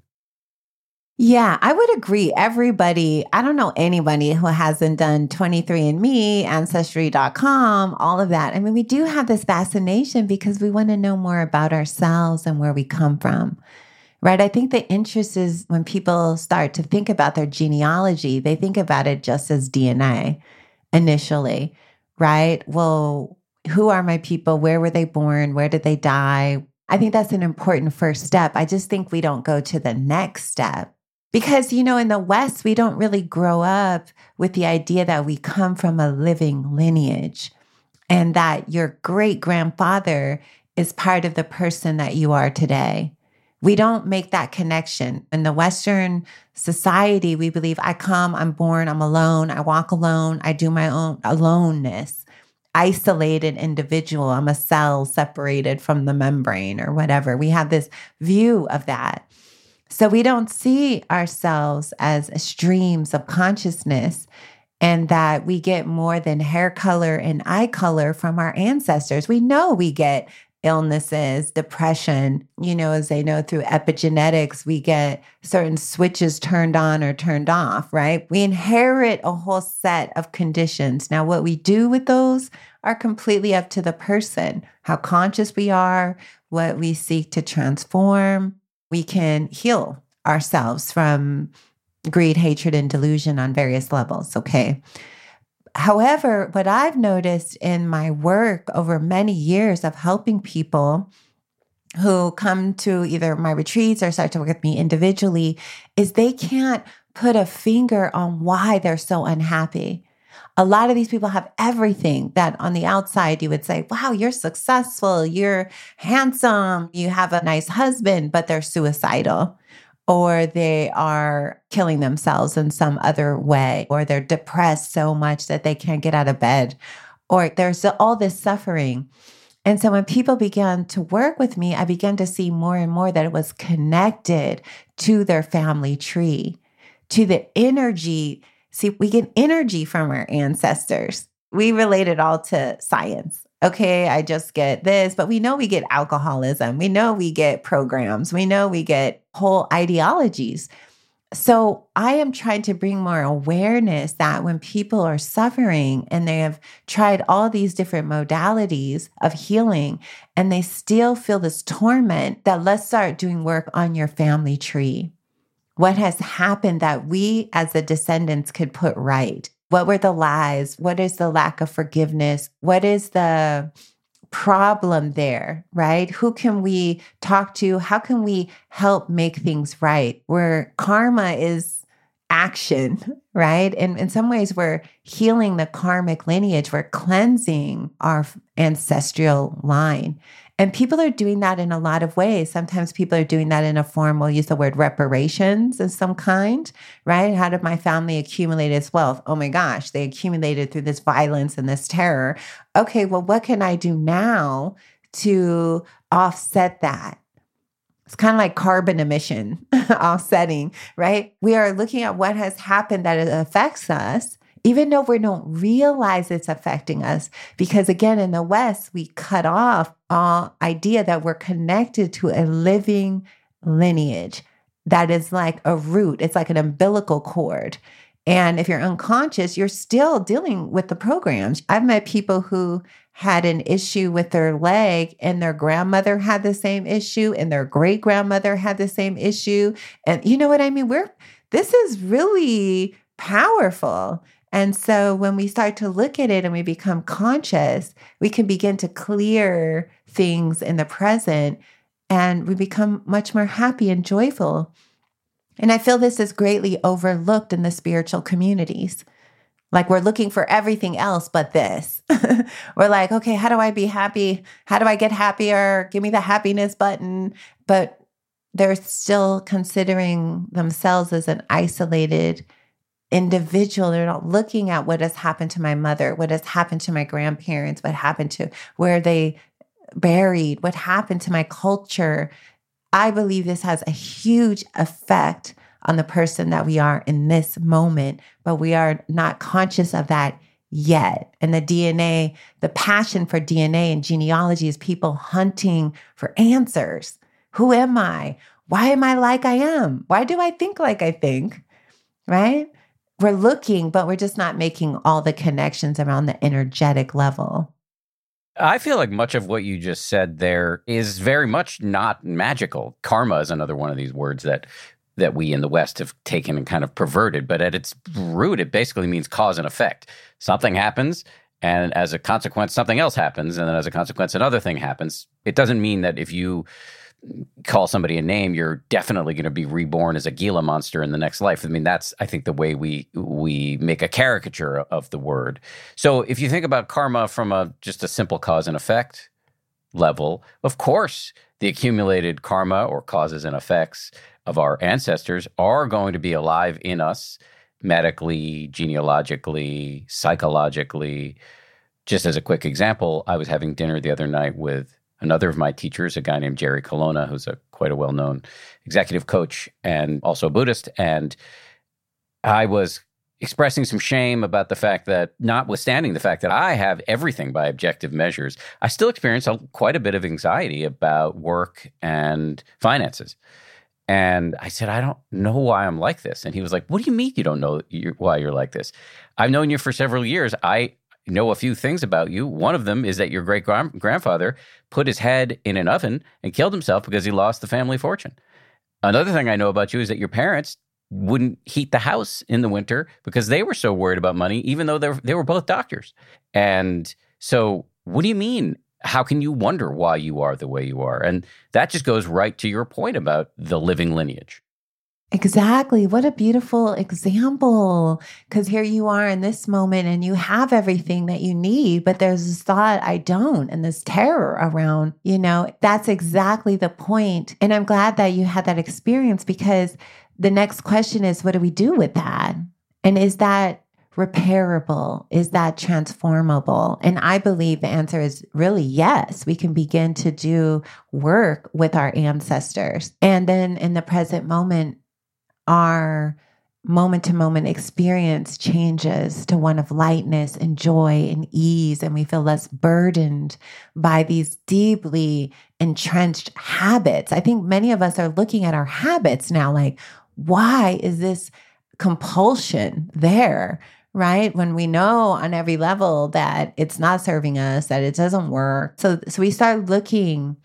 Yeah, I would agree. Everybody, I don't know anybody who hasn't done 23andMe, Ancestry.com, all of that. I mean, we do have this fascination because we want to know more about ourselves and where we come from, right? I think the interest is when people start to think about their genealogy, they think about it just as DNA initially, right? Well, who are my people? Where were they born? Where did they die? I think that's an important first step. I just think we don't go to the next step because, you know, in the West, we don't really grow up with the idea that we come from a living lineage and that your great grandfather is part of the person that you are today. We don't make that connection. In the Western society, we believe I come, I'm born, I'm alone, I walk alone, I do my own aloneness, isolated individual. I'm a cell separated from the membrane or whatever. We have this view of that. So we don't see ourselves as streams of consciousness and that we get more than hair color and eye color from our ancestors. We know we get illnesses, depression, you know, as they know through epigenetics, we get certain switches turned on or turned off, right? We inherit a whole set of conditions. Now, what we do with those are completely up to the person, how conscious we are, what we seek to transform we can heal ourselves from greed, hatred, and delusion on various levels. Okay. However, what I've noticed in my work over many years of helping people who come to either my retreats or start to work with me individually is they can't put a finger on why they're so unhappy a lot of these people have everything that on the outside you would say, wow, you're successful, you're handsome, you have a nice husband, but they're suicidal. or they are killing themselves in some other way, or they're depressed so much that they can't get out of bed, or there's all this suffering. And so when people began to work with me, I began to see more and more that it was connected to their family tree, to the energy. See, we get energy from our ancestors. We relate it all to science okay, I just get this, but we know we get alcoholism. We know we get programs. We know we get whole ideologies. So I am trying to bring more awareness that when people are suffering and they have tried all these different modalities of healing and they still feel this torment, that let's start doing work on your family tree. What has happened that we as the descendants could put right? What were the lies? What is the lack of forgiveness? What is the problem there, right? Who can we talk to? How can we help make things right? Where karma is action, (laughs) right? And in some ways, we're healing the karmic lineage, we're cleansing our ancestral line. And people are doing that in a lot of ways. Sometimes people are doing that in a form, we'll use the word reparations of some kind, right? How did my family accumulate its wealth? Oh my gosh, they accumulated through this violence and this terror. Okay, well, what can I do now to offset that? It's kind of like carbon emission (laughs) offsetting, right? We are looking at what has happened that affects us even though we don't realize it's affecting us. Because again, in the West, we cut off all idea that we're connected to a living lineage that is like a root, it's like an umbilical cord. And if you're unconscious, you're still dealing with the programs. I've met people who had an issue with their leg and their grandmother had the same issue and their great grandmother had the same issue. And you know what I mean? We're, this is really powerful. And so when we start to look at it and we become conscious, we can begin to clear things in the present and we become much more happy and joyful. And I feel this is greatly overlooked in the spiritual communities. Like we're looking for everything else but this. (laughs) we're like, okay, how do I be happy? How do I get happier? Give me the happiness button. But they're still considering themselves as an isolated individual. They're not looking at what has happened to my mother, what has happened to my grandparents, what happened to where they buried, what happened to my culture. I believe this has a huge effect on the person that we are in this moment, but we are not conscious of that yet. And the DNA, the passion for DNA and genealogy is people hunting for answers. Who am I? Why am I like I am? Why do I think like I think? Right? We're looking, but we're just not making all the connections around the energetic level. I feel like much of what you just said there is very much not magical. Karma is another one of these words that that we in the West have taken and kind of perverted, but at its root, it basically means cause and effect. Something happens, and as a consequence, something else happens, and then as a consequence, another thing happens. It doesn't mean that if you call somebody a name, you're definitely going to be reborn as a Gila monster in the next life. I mean, that's I think the way we we make a caricature of the word. So if you think about karma from a just a simple cause and effect level, of course, the accumulated karma or causes and effects of our ancestors are going to be alive in us medically, genealogically, psychologically. Just as a quick example, I was having dinner the other night with another of my teachers, a guy named Jerry Colonna, who's a quite a well-known executive coach and also a Buddhist. And I was expressing some shame about the fact that, notwithstanding the fact that I have everything by objective measures, I still experience a, quite a bit of anxiety about work and finances. And I said, I don't know why I'm like this. And he was like, What do you mean you don't know why you're like this? I've known you for several years. I know a few things about you. One of them is that your great grandfather put his head in an oven and killed himself because he lost the family fortune. Another thing I know about you is that your parents wouldn't heat the house in the winter because they were so worried about money, even though they were, they were both doctors. And so, what do you mean? How can you wonder why you are the way you are? And that just goes right to your point about the living lineage. Exactly. What a beautiful example. Because here you are in this moment and you have everything that you need, but there's this thought, I don't, and this terror around, you know, that's exactly the point. And I'm glad that you had that experience because the next question is, what do we do with that? And is that repairable? Is that transformable? And I believe the answer is really yes. We can begin to do work with our ancestors. And then in the present moment, our moment to moment experience changes to one of lightness and joy and ease, and we feel less burdened by these deeply entrenched habits. I think many of us are looking at our habits now like, why is this compulsion there? Right. When we know on every level that it's not serving us, that it doesn't work. So, so we start looking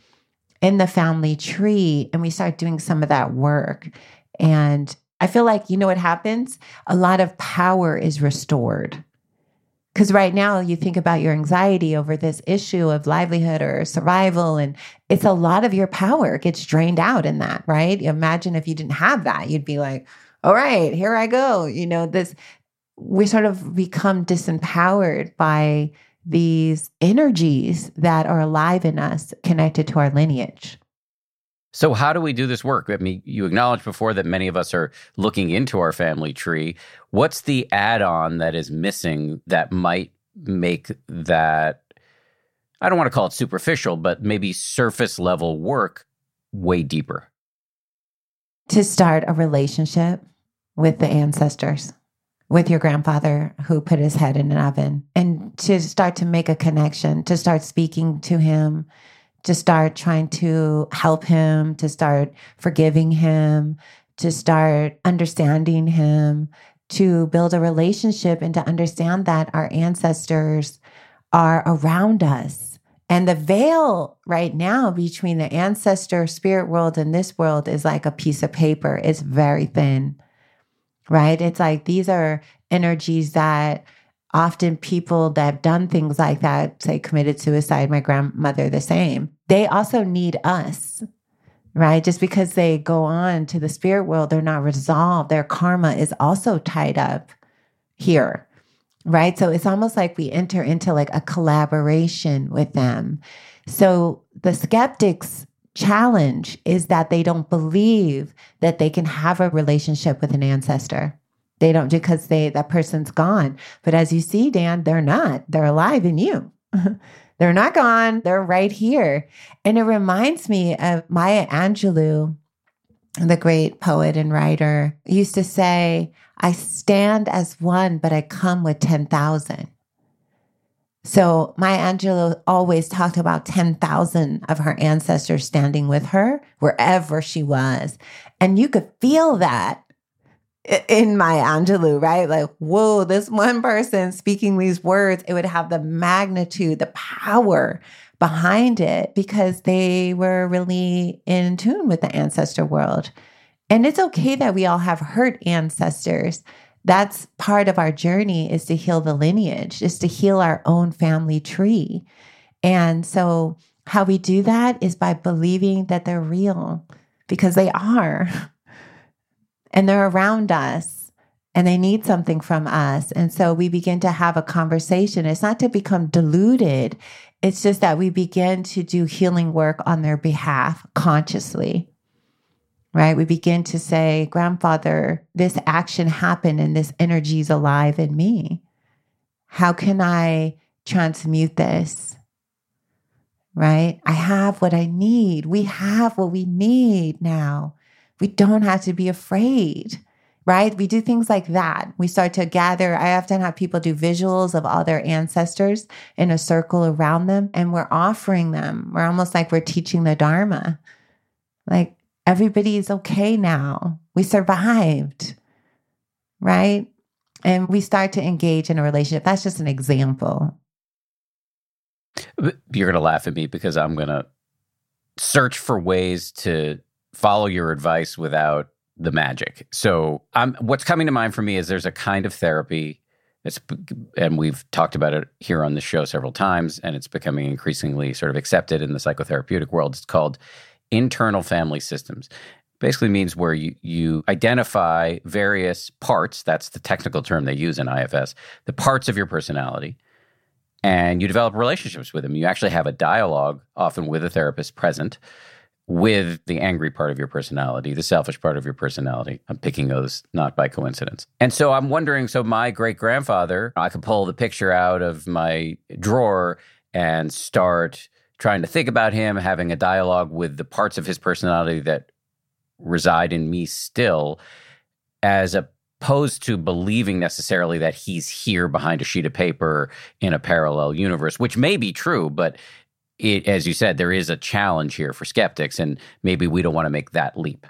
in the family tree and we start doing some of that work. And I feel like, you know what happens? A lot of power is restored. Because right now, you think about your anxiety over this issue of livelihood or survival, and it's a lot of your power gets drained out in that, right? Imagine if you didn't have that, you'd be like, all right, here I go. You know, this, we sort of become disempowered by these energies that are alive in us connected to our lineage. So, how do we do this work? I mean, you acknowledged before that many of us are looking into our family tree. What's the add on that is missing that might make that, I don't want to call it superficial, but maybe surface level work way deeper? To start a relationship with the ancestors, with your grandfather who put his head in an oven, and to start to make a connection, to start speaking to him to start trying to help him, to start forgiving him, to start understanding him, to build a relationship and to understand that our ancestors are around us. And the veil right now between the ancestor spirit world and this world is like a piece of paper. It's very thin, right? It's like these are energies that often people that have done things like that, say committed suicide, my grandmother, the same, they also need us, right? Just because they go on to the spirit world, they're not resolved. Their karma is also tied up here, right? So it's almost like we enter into like a collaboration with them. So the skeptics challenge is that they don't believe that they can have a relationship with an ancestor they don't do because they that person's gone. But as you see, Dan, they're not. They're alive in you. (laughs) they're not gone. They're right here. And it reminds me of Maya Angelou, the great poet and writer, used to say, I stand as one, but I come with 10,000. So Maya Angelou always talked about 10,000 of her ancestors standing with her wherever she was. And you could feel that in Maya Angelou, right? Like, whoa, this one person speaking these words, it would have the magnitude, the power behind it because they were really in tune with the ancestor world. And it's okay that we all have hurt ancestors. That's part of our journey is to heal the lineage, is to heal our own family tree. And so, how we do that is by believing that they're real because they are. (laughs) and they're around us and they need something from us. And so we begin to have a conversation. It's not to become deluded, it's just that we begin to do healing work on their behalf consciously. Right? We begin to say, Grandfather, this action happened and this energy is alive in me. How can I transmute this? Right? I have what I need. We have what we need now. We don't have to be afraid, right? We do things like that. We start to gather. I often have people do visuals of all their ancestors in a circle around them, and we're offering them. We're almost like we're teaching the Dharma. Like everybody's okay now. We survived, right? And we start to engage in a relationship. That's just an example. You're going to laugh at me because I'm going to search for ways to follow your advice without the magic. So, I'm what's coming to mind for me is there's a kind of therapy it's, and we've talked about it here on the show several times, and it's becoming increasingly sort of accepted in the psychotherapeutic world. It's called internal family systems. basically means where you, you identify various parts, that's the technical term they use in IFS, the parts of your personality, and you develop relationships with them. You actually have a dialogue, often with a therapist present, with the angry part of your personality, the selfish part of your personality. I'm picking those not by coincidence. And so I'm wondering so my great grandfather, I could pull the picture out of my drawer and start trying to think about him, having a dialogue with the parts of his personality that reside in me still, as opposed to believing necessarily that he's here behind a sheet of paper in a parallel universe, which may be true, but it, as you said, there is a challenge here for skeptics, and maybe we don't want to make that leap.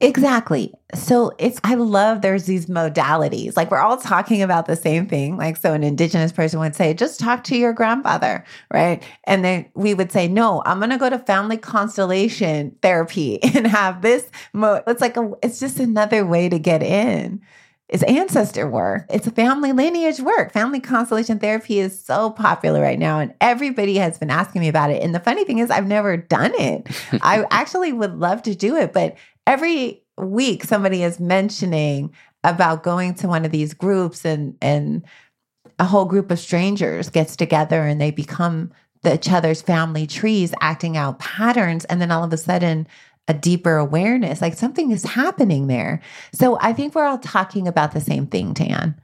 Exactly. So it's, I love there's these modalities. Like we're all talking about the same thing. Like, so an indigenous person would say, just talk to your grandfather, right? And then we would say, no, I'm going to go to family constellation therapy (laughs) and have this. Mo-. It's like, a, it's just another way to get in. It's ancestor work. It's a family lineage work. Family constellation therapy is so popular right now, and everybody has been asking me about it. And the funny thing is, I've never done it. (laughs) I actually would love to do it, but every week somebody is mentioning about going to one of these groups and and a whole group of strangers gets together and they become the, each other's family trees acting out patterns and then all of a sudden a deeper awareness like something is happening there so i think we're all talking about the same thing Dan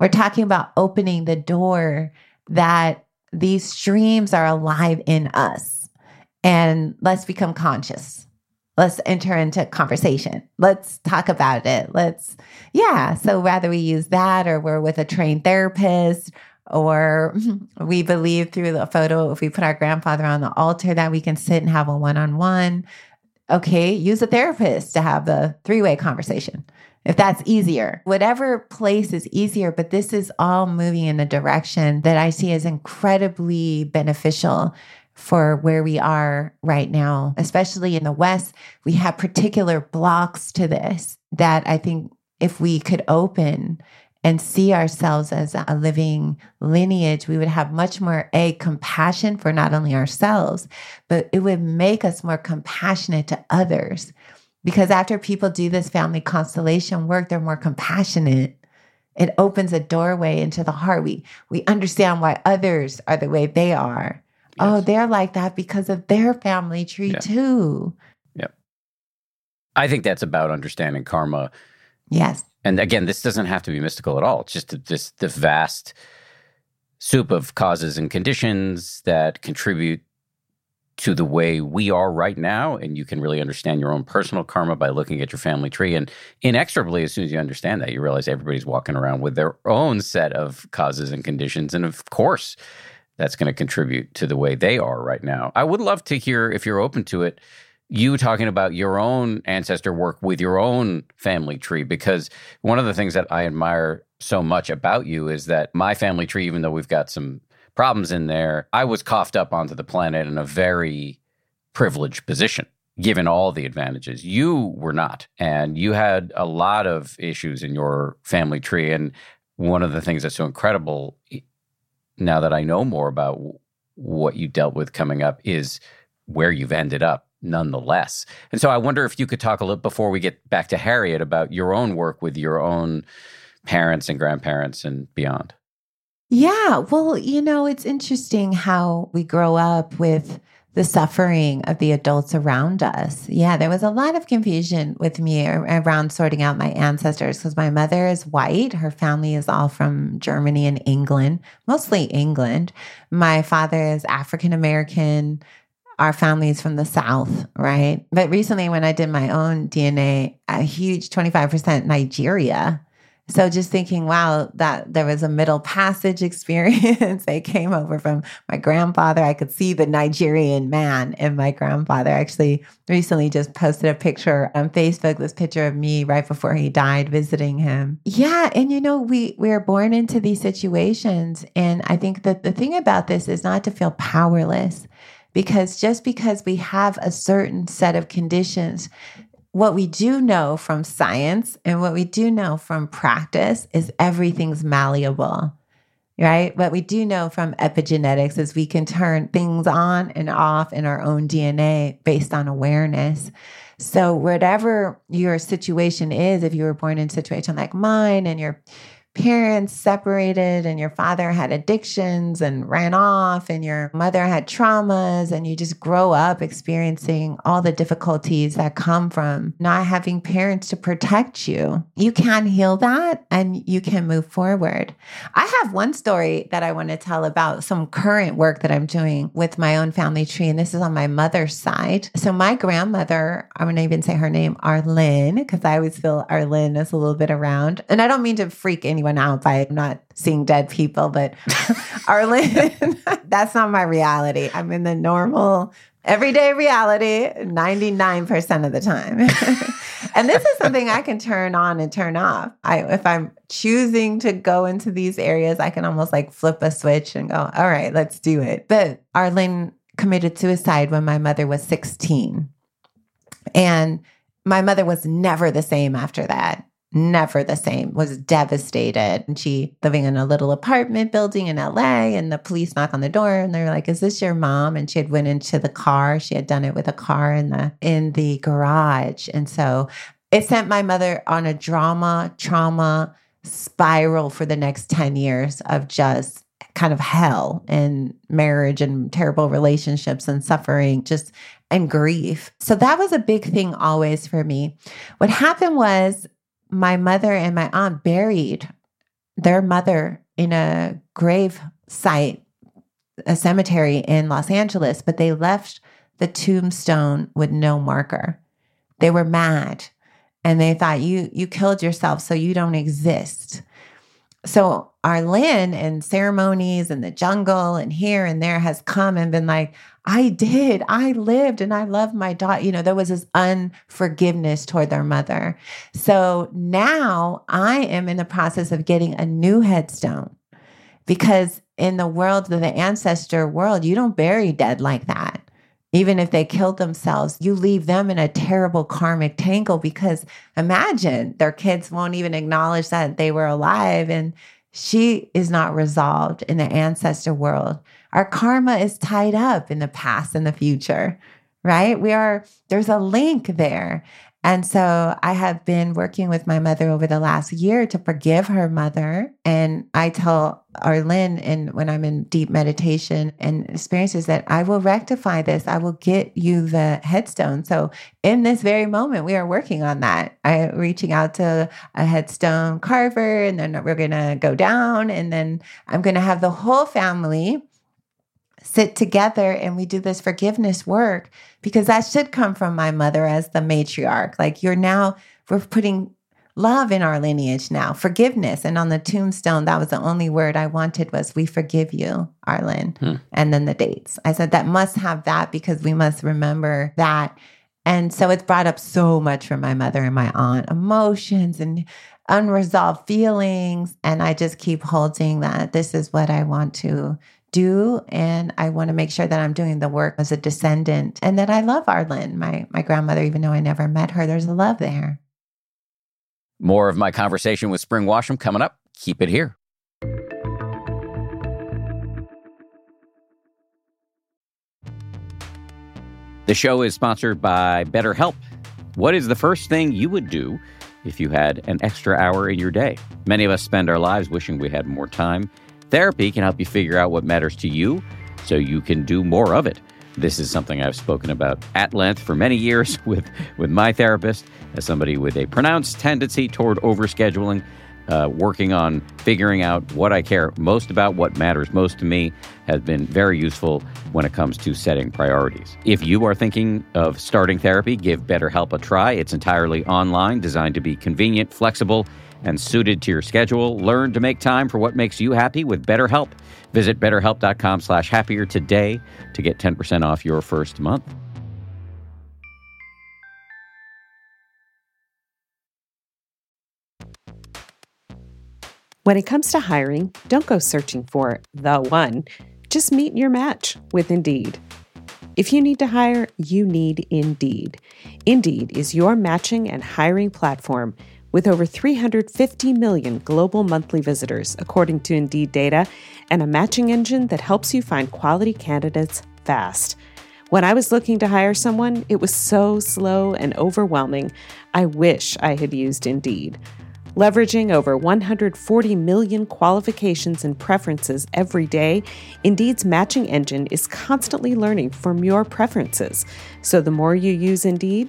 we're talking about opening the door that these streams are alive in us and let's become conscious let's enter into conversation. Let's talk about it. Let's, yeah. So whether we use that or we're with a trained therapist or (laughs) we believe through the photo, if we put our grandfather on the altar, that we can sit and have a one on one. Okay, use a therapist to have the three way conversation if that's easier. Whatever place is easier, but this is all moving in a direction that I see as incredibly beneficial for where we are right now, especially in the West. We have particular blocks to this that I think if we could open and see ourselves as a living lineage, we would have much more a compassion for not only ourselves, but it would make us more compassionate to others. Because after people do this family constellation work, they're more compassionate. It opens a doorway into the heart. We we understand why others are the way they are Oh, they're like that because of their family tree yeah. too. Yep. I think that's about understanding karma. Yes. And again, this doesn't have to be mystical at all. It's just this the vast soup of causes and conditions that contribute to the way we are right now. And you can really understand your own personal karma by looking at your family tree. And inexorably, as soon as you understand that, you realize everybody's walking around with their own set of causes and conditions. And of course, that's going to contribute to the way they are right now. I would love to hear, if you're open to it, you talking about your own ancestor work with your own family tree, because one of the things that I admire so much about you is that my family tree, even though we've got some problems in there, I was coughed up onto the planet in a very privileged position given all the advantages. You were not. And you had a lot of issues in your family tree. And one of the things that's so incredible now that I know more about what you dealt with coming up is where you've ended up nonetheless. And so I wonder if you could talk a little before we get back to Harriet about your own work with your own parents and grandparents and beyond. Yeah, well, you know, it's interesting how we grow up with the suffering of the adults around us. Yeah, there was a lot of confusion with me around sorting out my ancestors because my mother is white. Her family is all from Germany and England, mostly England. My father is African American. Our family is from the South, right? But recently, when I did my own DNA, a huge 25% Nigeria. So just thinking, wow, that there was a middle passage (laughs) experience. I came over from my grandfather. I could see the Nigerian man in my grandfather. Actually recently just posted a picture on Facebook, this picture of me right before he died visiting him. Yeah. And you know, we we're born into these situations. And I think that the thing about this is not to feel powerless because just because we have a certain set of conditions what we do know from science and what we do know from practice is everything's malleable. right? What we do know from epigenetics is we can turn things on and off in our own DNA based on awareness. So, whatever your situation is, if you were born in a situation like mine and you're parents separated and your father had addictions and ran off and your mother had traumas and you just grow up experiencing all the difficulties that come from not having parents to protect you. You can heal that and you can move forward. I have one story that I want to tell about some current work that I'm doing with my own family tree and this is on my mother's side. So my grandmother, I'm going to even say her name Arlene because I always feel Arlene is a little bit around. And I don't mean to freak anyone anyone out by not seeing dead people, but (laughs) Arlen, (laughs) that's not my reality. I'm in the normal, everyday reality 99% of the time. (laughs) and this is something I can turn on and turn off. I, if I'm choosing to go into these areas, I can almost like flip a switch and go, all right, let's do it. But Arlen committed suicide when my mother was 16. And my mother was never the same after that never the same was devastated and she living in a little apartment building in la and the police knock on the door and they're like is this your mom and she had went into the car she had done it with a car in the in the garage and so it sent my mother on a drama trauma spiral for the next 10 years of just kind of hell and marriage and terrible relationships and suffering just and grief. So that was a big thing always for me. What happened was my mother and my aunt buried their mother in a grave site, a cemetery in Los Angeles, but they left the tombstone with no marker. They were mad and they thought you you killed yourself so you don't exist. So Arlen and ceremonies and the jungle and here and there has come and been like, I did, I lived and I love my daughter. You know, there was this unforgiveness toward their mother. So now I am in the process of getting a new headstone because in the world of the ancestor world, you don't bury dead like that. Even if they killed themselves, you leave them in a terrible karmic tangle because imagine their kids won't even acknowledge that they were alive and she is not resolved in the ancestor world. Our karma is tied up in the past and the future, right? We are, there's a link there. And so I have been working with my mother over the last year to forgive her mother. And I tell Arlen, and when I'm in deep meditation and experiences, that I will rectify this. I will get you the headstone. So in this very moment, we are working on that. I'm reaching out to a headstone carver, and then we're gonna go down, and then I'm gonna have the whole family sit together and we do this forgiveness work because that should come from my mother as the matriarch. Like you're now, we're putting love in our lineage now, forgiveness. And on the tombstone, that was the only word I wanted was we forgive you, Arlen. Hmm. And then the dates. I said that must have that because we must remember that. And so it's brought up so much for my mother and my aunt, emotions and unresolved feelings. And I just keep holding that this is what I want to do and I want to make sure that I'm doing the work as a descendant and that I love Arlen, my my grandmother even though I never met her there's a love there. More of my conversation with Spring Washam coming up. Keep it here. The show is sponsored by BetterHelp. What is the first thing you would do if you had an extra hour in your day? Many of us spend our lives wishing we had more time Therapy can help you figure out what matters to you so you can do more of it. This is something I've spoken about at length for many years (laughs) with, with my therapist, as somebody with a pronounced tendency toward overscheduling, uh, working on figuring out what I care most about, what matters most to me, has been very useful when it comes to setting priorities. If you are thinking of starting therapy, give BetterHelp a try. It's entirely online, designed to be convenient, flexible, and suited to your schedule. Learn to make time for what makes you happy with BetterHelp. Visit betterhelp.com slash happier today to get 10% off your first month. When it comes to hiring, don't go searching for the one. Just meet your match with Indeed. If you need to hire, you need Indeed. Indeed is your matching and hiring platform with over 350 million global monthly visitors, according to Indeed data, and a matching engine that helps you find quality candidates fast. When I was looking to hire someone, it was so slow and overwhelming. I wish I had used Indeed. Leveraging over 140 million qualifications and preferences every day, Indeed's matching engine is constantly learning from your preferences. So the more you use Indeed,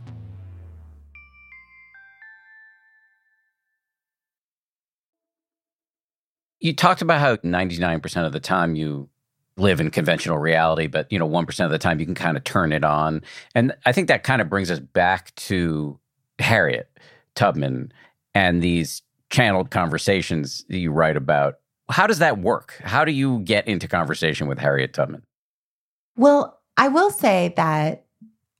You talked about how 99% of the time you live in conventional reality, but you know, 1% of the time you can kind of turn it on. And I think that kind of brings us back to Harriet Tubman and these channeled conversations that you write about. How does that work? How do you get into conversation with Harriet Tubman? Well, I will say that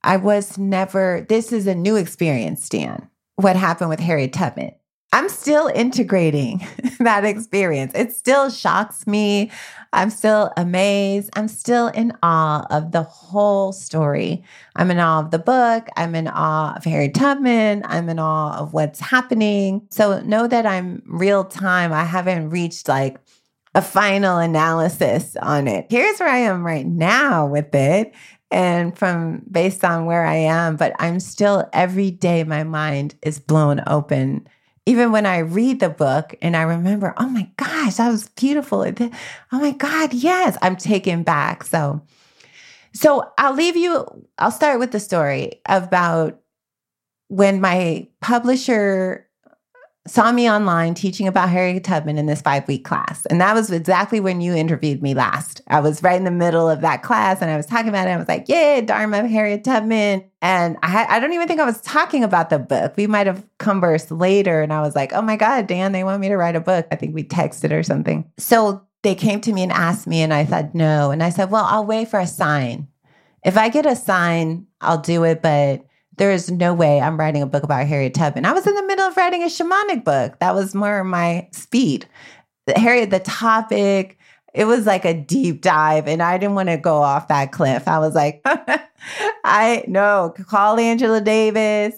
I was never, this is a new experience, Dan, what happened with Harriet Tubman. I'm still integrating (laughs) that experience. It still shocks me. I'm still amazed. I'm still in awe of the whole story. I'm in awe of the book. I'm in awe of Harriet Tubman. I'm in awe of what's happening. So know that I'm real time. I haven't reached like a final analysis on it. Here's where I am right now with it. And from based on where I am, but I'm still every day, my mind is blown open even when I read the book and I remember, oh my gosh, that was beautiful. Oh my God, yes, I'm taken back. So, so I'll leave you, I'll start with the story about when my publisher saw me online teaching about Harriet Tubman in this five week class. And that was exactly when you interviewed me last. I was right in the middle of that class and I was talking about it. I was like, yeah, Dharma Harriet Tubman. And I, I don't even think I was talking about the book. We might have conversed later. And I was like, oh my God, Dan, they want me to write a book. I think we texted or something. So they came to me and asked me, and I said, no. And I said, well, I'll wait for a sign. If I get a sign, I'll do it. But there is no way I'm writing a book about Harriet Tubman. I was in the middle of writing a shamanic book. That was more my speed. Harriet, the topic, it was like a deep dive, and I didn't want to go off that cliff. I was like, (laughs) I know, call Angela Davis,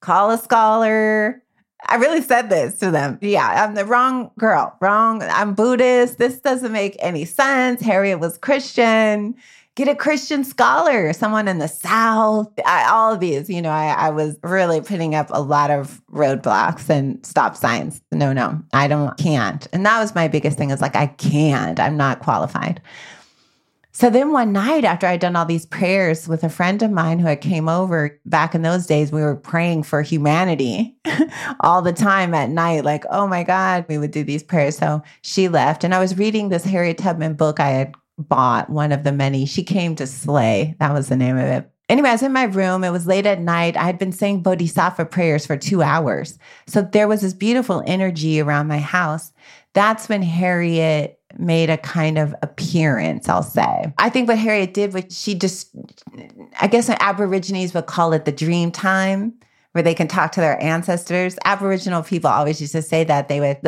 call a scholar. I really said this to them. Yeah, I'm the wrong girl, wrong. I'm Buddhist. This doesn't make any sense. Harriet was Christian get a Christian scholar, someone in the South. I, all of these, you know, I, I was really putting up a lot of roadblocks and stop signs. No, no, I don't, can't. And that was my biggest thing is like, I can't, I'm not qualified. So then one night after I'd done all these prayers with a friend of mine who had came over back in those days, we were praying for humanity (laughs) all the time at night. Like, oh my God, we would do these prayers. So she left and I was reading this Harriet Tubman book I had bought one of the many. She came to slay. That was the name of it. Anyway, I was in my room. It was late at night. I had been saying Bodhisattva prayers for two hours. So there was this beautiful energy around my house. That's when Harriet made a kind of appearance, I'll say. I think what Harriet did was she just, I guess Aborigines would call it the dream time where they can talk to their ancestors. Aboriginal people always used to say that they would,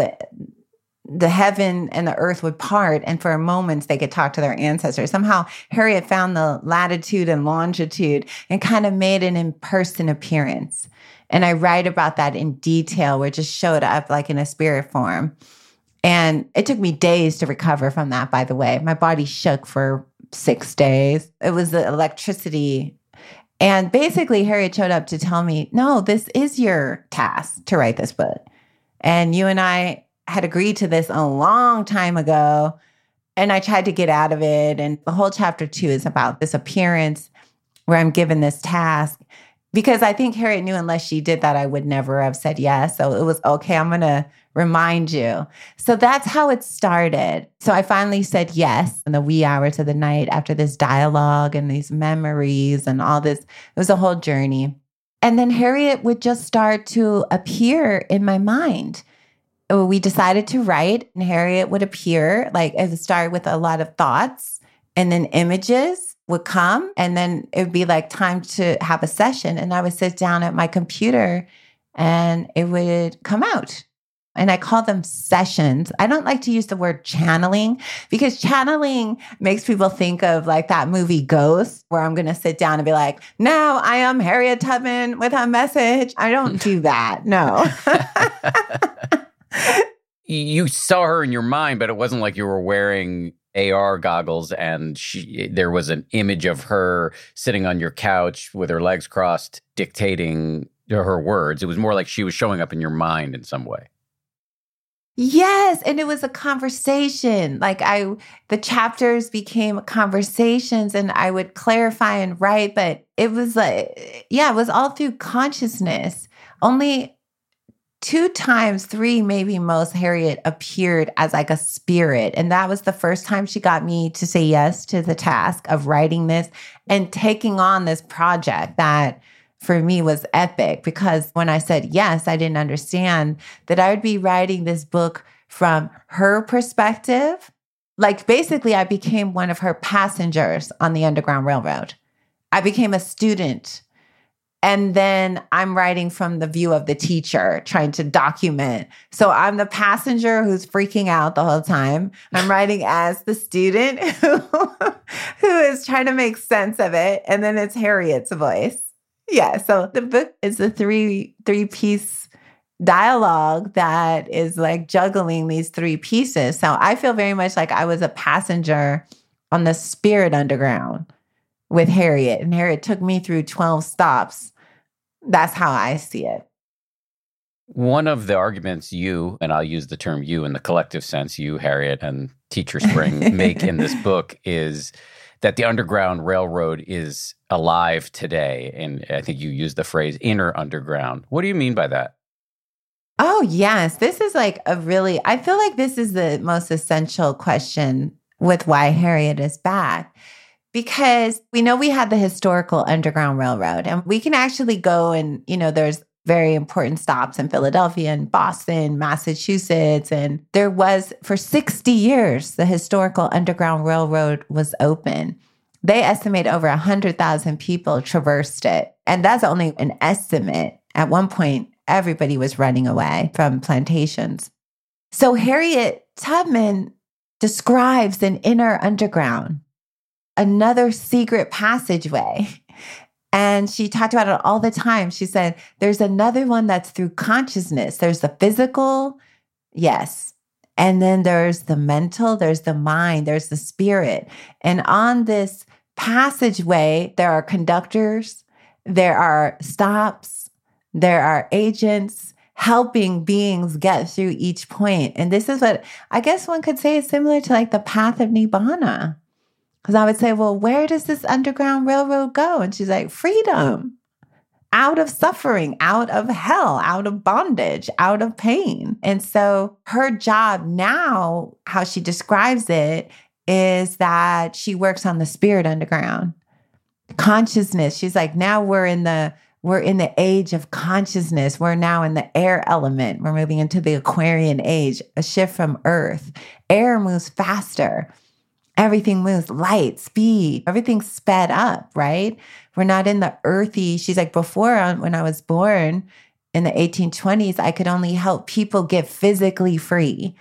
the heaven and the earth would part and for a moment they could talk to their ancestors. Somehow harriet found the latitude and longitude and kind of made an in-person appearance. And i write about that in detail where it just showed up like in a spirit form. And it took me days to recover from that by the way. My body shook for six days. It was the electricity. And basically harriet showed up to tell me no this is your task to write this book. And you and i had agreed to this a long time ago. And I tried to get out of it. And the whole chapter two is about this appearance where I'm given this task because I think Harriet knew unless she did that, I would never have said yes. So it was okay, I'm going to remind you. So that's how it started. So I finally said yes in the wee hours of the night after this dialogue and these memories and all this. It was a whole journey. And then Harriet would just start to appear in my mind we decided to write, and Harriet would appear. Like it would start with a lot of thoughts, and then images would come, and then it would be like time to have a session. And I would sit down at my computer, and it would come out. And I call them sessions. I don't like to use the word channeling because channeling makes people think of like that movie Ghost, where I'm going to sit down and be like, now I am Harriet Tubman with a message. I don't (laughs) do that. No. (laughs) you saw her in your mind, but it wasn't like you were wearing AR goggles and she there was an image of her sitting on your couch with her legs crossed dictating her words. It was more like she was showing up in your mind in some way. Yes, and it was a conversation. Like I the chapters became conversations and I would clarify and write, but it was like yeah, it was all through consciousness. Only two times, three maybe most, Harriet appeared as like a spirit. And that was the first time she got me to say yes to the task of writing this and taking on this project that for me was epic because when I said yes, I didn't understand that I would be writing this book from her perspective. Like basically, I became one of her passengers on the Underground Railroad. I became a student and then I'm writing from the view of the teacher, trying to document. So I'm the passenger who's freaking out the whole time. I'm (laughs) writing as the student (laughs) who, who is trying to make sense of it. And then it's Harriet's voice. Yeah. So the book is a three three piece dialogue that is like juggling these three pieces. So I feel very much like I was a passenger on the Spirit Underground with Harriet, and Harriet took me through 12 stops. That's how I see it. One of the arguments you, and I'll use the term you in the collective sense, you, Harriet, and Teacher Spring make in this (laughs) book is that the Underground Railroad is alive today. And I think you use the phrase inner underground. What do you mean by that? Oh, yes. This is like a really, I feel like this is the most essential question with why Harriet is back because we know we had the historical Underground Railroad and we can actually go and, you know, there's very important stops in Philadelphia and Boston, Massachusetts. And there was, for 60 years, the historical Underground Railroad was open. They estimate over 100,000 people traversed it. And that's only an estimate. At one point, everybody was running away from plantations. So Harriet Tubman describes an inner underground another secret passageway. And she talked about it all the time. She said, There's another one that's through consciousness. There's the physical, yes. And then there's the mental, there's the mind, there's the spirit. And on this passageway, there are conductors, there are stops, there are agents helping beings get through each point. And this is what I guess one could say is similar to like the path of Nibbana. Because I would say, Well, where does this Underground Railroad go? And she's like, Freedom, out of suffering, out of hell, out of bondage, out of pain. And so her job now, how she describes it, is that she works on the spirit underground consciousness. She's like, now we're in the we're in the age of consciousness. We're now in the air element. We're moving into the Aquarian age, a shift from earth. Air moves faster everything moves light, speed, everything's sped up, right? We're not in the earthy. She's like, before um, when I was born in the 1820s, I could only help people get physically free,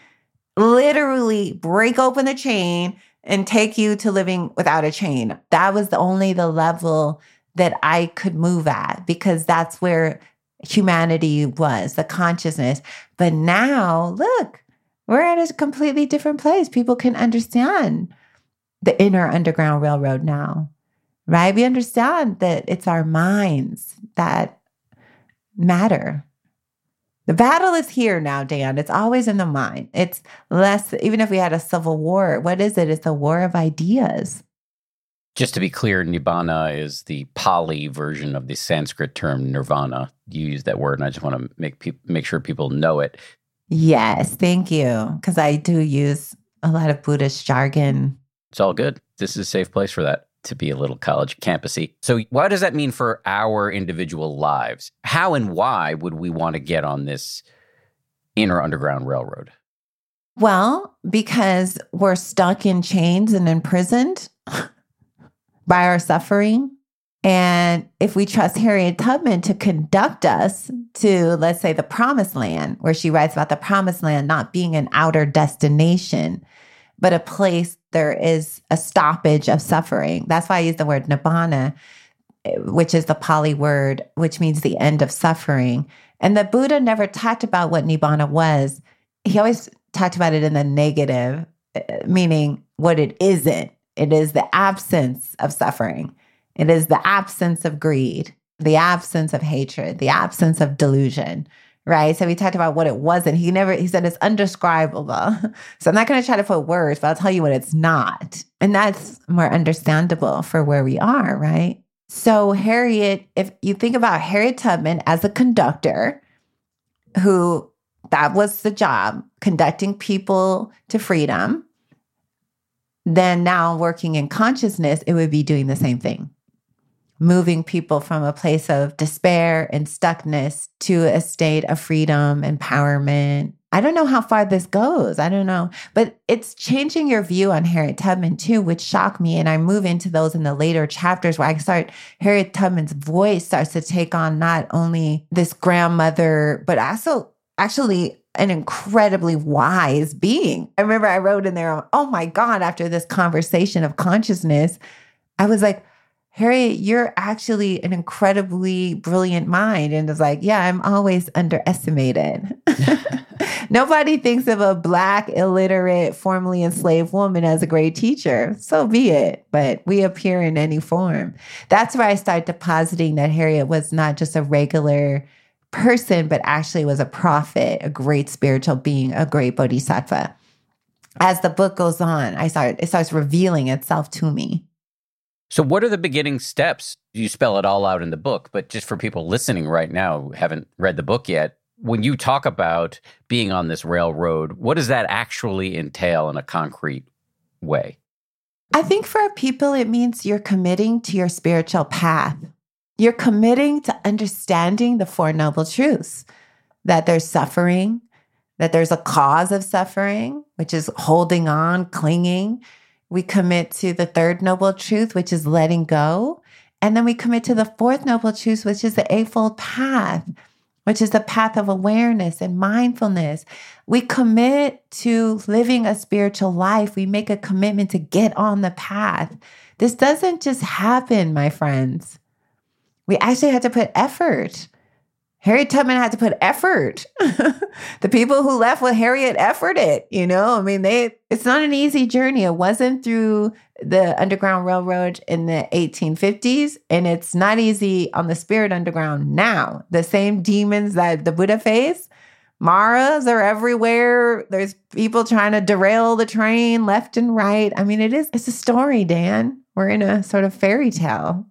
literally break open the chain and take you to living without a chain. That was the only the level that I could move at because that's where humanity was, the consciousness. But now, look, we're at a completely different place. People can understand the inner Underground Railroad now, right? We understand that it's our minds that matter. The battle is here now, Dan. It's always in the mind. It's less, even if we had a civil war, what is it? It's a war of ideas. Just to be clear, Nibbana is the Pali version of the Sanskrit term nirvana. You use that word, and I just want to make pe- make sure people know it. Yes, thank you, because I do use a lot of Buddhist jargon it's all good. This is a safe place for that to be a little college campusy. So, what does that mean for our individual lives? How and why would we want to get on this inner Underground Railroad? Well, because we're stuck in chains and imprisoned (laughs) by our suffering. And if we trust Harriet Tubman to conduct us to, let's say, the promised land, where she writes about the promised land not being an outer destination, but a place there is a stoppage of suffering. That's why I use the word nibbana, which is the Pali word, which means the end of suffering. And the Buddha never talked about what nibbana was. He always talked about it in the negative, uh, meaning what it isn't. It is the absence of suffering. It is the absence of greed, the absence of hatred, the absence of delusion, right? So we talked about what it wasn't. He never, he said it's undescribable. (laughs) So I'm not going to try to put words, but I'll tell you what it's not. And that's more understandable for where we are, right? So, Harriet, if you think about Harriet Tubman as a conductor who that was the job, conducting people to freedom, then now working in consciousness, it would be doing the same thing. Moving people from a place of despair and stuckness to a state of freedom, empowerment. I don't know how far this goes. I don't know. But it's changing your view on Harriet Tubman too, which shocked me. And I move into those in the later chapters where I start, Harriet Tubman's voice starts to take on not only this grandmother, but also actually an incredibly wise being. I remember I wrote in there, oh my God, after this conversation of consciousness, I was like, Harriet, you're actually an incredibly brilliant mind. And it's like, yeah, I'm always underestimated. (laughs) Nobody thinks of a Black, illiterate, formerly enslaved woman as a great teacher. So be it. But we appear in any form. That's where I started depositing that Harriet was not just a regular person, but actually was a prophet, a great spiritual being, a great bodhisattva. As the book goes on, I start it starts revealing itself to me. So, what are the beginning steps? You spell it all out in the book, but just for people listening right now who haven't read the book yet, when you talk about being on this railroad, what does that actually entail in a concrete way? I think for people, it means you're committing to your spiritual path. You're committing to understanding the Four Noble Truths that there's suffering, that there's a cause of suffering, which is holding on, clinging. We commit to the third noble truth, which is letting go. And then we commit to the fourth noble truth, which is the Eightfold Path, which is the path of awareness and mindfulness. We commit to living a spiritual life. We make a commitment to get on the path. This doesn't just happen, my friends. We actually had to put effort. Harriet Tubman had to put effort. (laughs) the people who left with Harriet efforted, you know? I mean, they it's not an easy journey. It wasn't through the Underground Railroad in the 1850s, and it's not easy on the Spirit Underground now. The same demons that the Buddha faced, Maras are everywhere. There's people trying to derail the train left and right. I mean, it is it's a story, Dan. We're in a sort of fairy tale.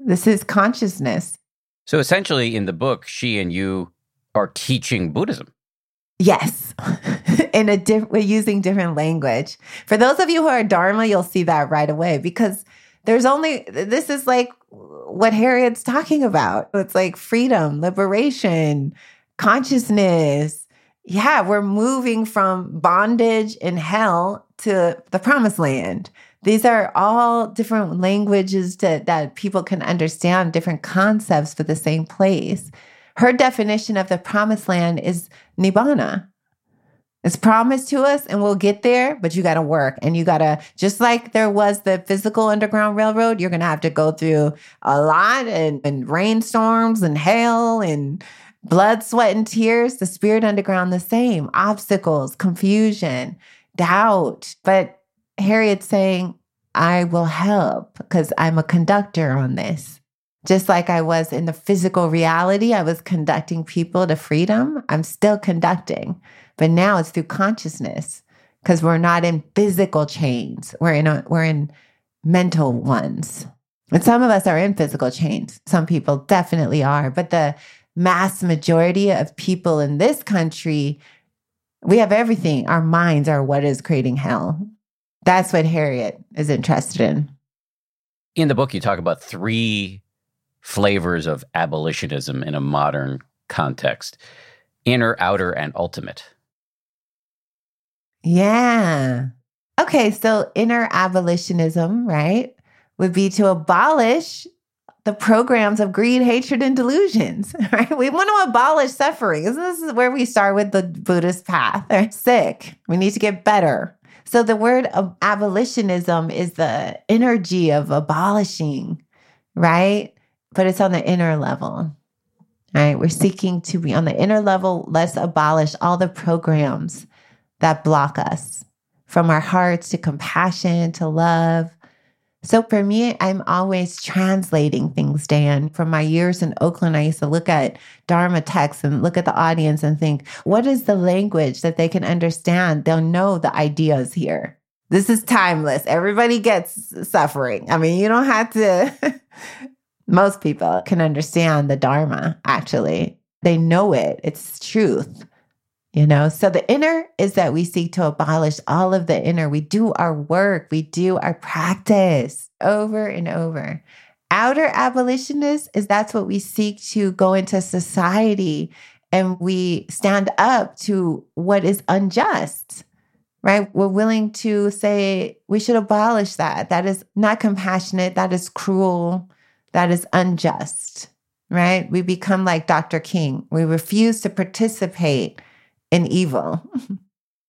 This is consciousness. So essentially, in the book, she and you are teaching Buddhism. Yes, (laughs) in a different way using different language. For those of you who are Dharma, you'll see that right away because there's only this is like what Harriet's talking about. It's like freedom, liberation, consciousness. Yeah, we're moving from bondage in hell to the promised land. These are all different languages to, that people can understand, different concepts for the same place. Her definition of the promised land is nibbana. It's promised to us and we'll get there, but you got to work and you got to, just like there was the physical Underground Railroad, you're going to have to go through a lot and, and rainstorms and hail and blood, sweat, and tears. The spirit underground, the same obstacles, confusion, doubt. But Harriet saying, I will help because I'm a conductor on this. Just like I was in the physical reality, I was conducting people to freedom. I'm still conducting, but now it's through consciousness because we're not in physical chains. We're in a, we're in mental ones. And some of us are in physical chains. Some people definitely are, but the mass majority of people in this country, we have everything. Our minds are what is creating hell. That's what Harriet is interested in. In the book, you talk about three flavors of abolitionism in a modern context. inner, outer, and ultimate. Yeah. Okay, so inner abolitionism, right, would be to abolish the programs of greed, hatred, and delusions, (laughs) right? We want to abolish suffering. This is where we start with the Buddhist path. They're sick. We need to get better. So the word of abolitionism is the energy of abolishing, right? But it's on the inner level. Right? We're seeking to be on the inner level. Let's abolish all the programs that block us from our hearts to compassion to love. So for me, I'm always translating things, Dan. From my years in Oakland, I used to look at Dharma texts and look at the audience and think, what is the language that they can understand? They'll know the ideas here. This is timeless. Everybody gets suffering. I mean, you don't have to, (laughs) most people can understand the Dharma, actually. They know it, it's truth. You know, so the inner is that we seek to abolish all of the inner. We do our work, we do our practice over and over. Outer abolitionist is that's what we seek to go into society and we stand up to what is unjust, right? We're willing to say we should abolish that. That is not compassionate, that is cruel, that is unjust, right? We become like Dr. King. We refuse to participate in evil.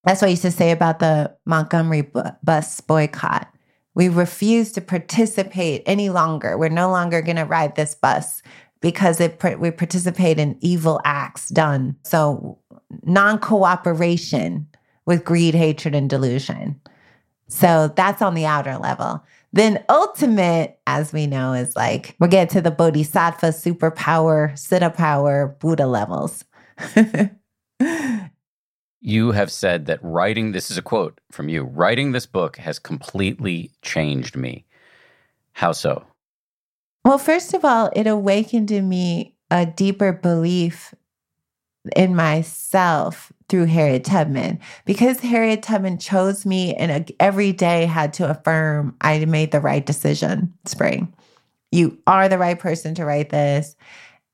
That's what I used to say about the Montgomery bus boycott. We refuse to participate any longer. We're no longer going to ride this bus because it we participate in evil acts done. So non-cooperation with greed, hatred, and delusion. So that's on the outer level. Then ultimate, as we know, is like we're getting to the bodhisattva superpower, siddha power, Buddha levels. (laughs) you have said that writing this is a quote from you writing this book has completely changed me. How so? Well first of all it awakened in me a deeper belief in myself through harriet tubman. Because harriet tubman chose me and uh, every day had to affirm i made the right decision spring. You are the right person to write this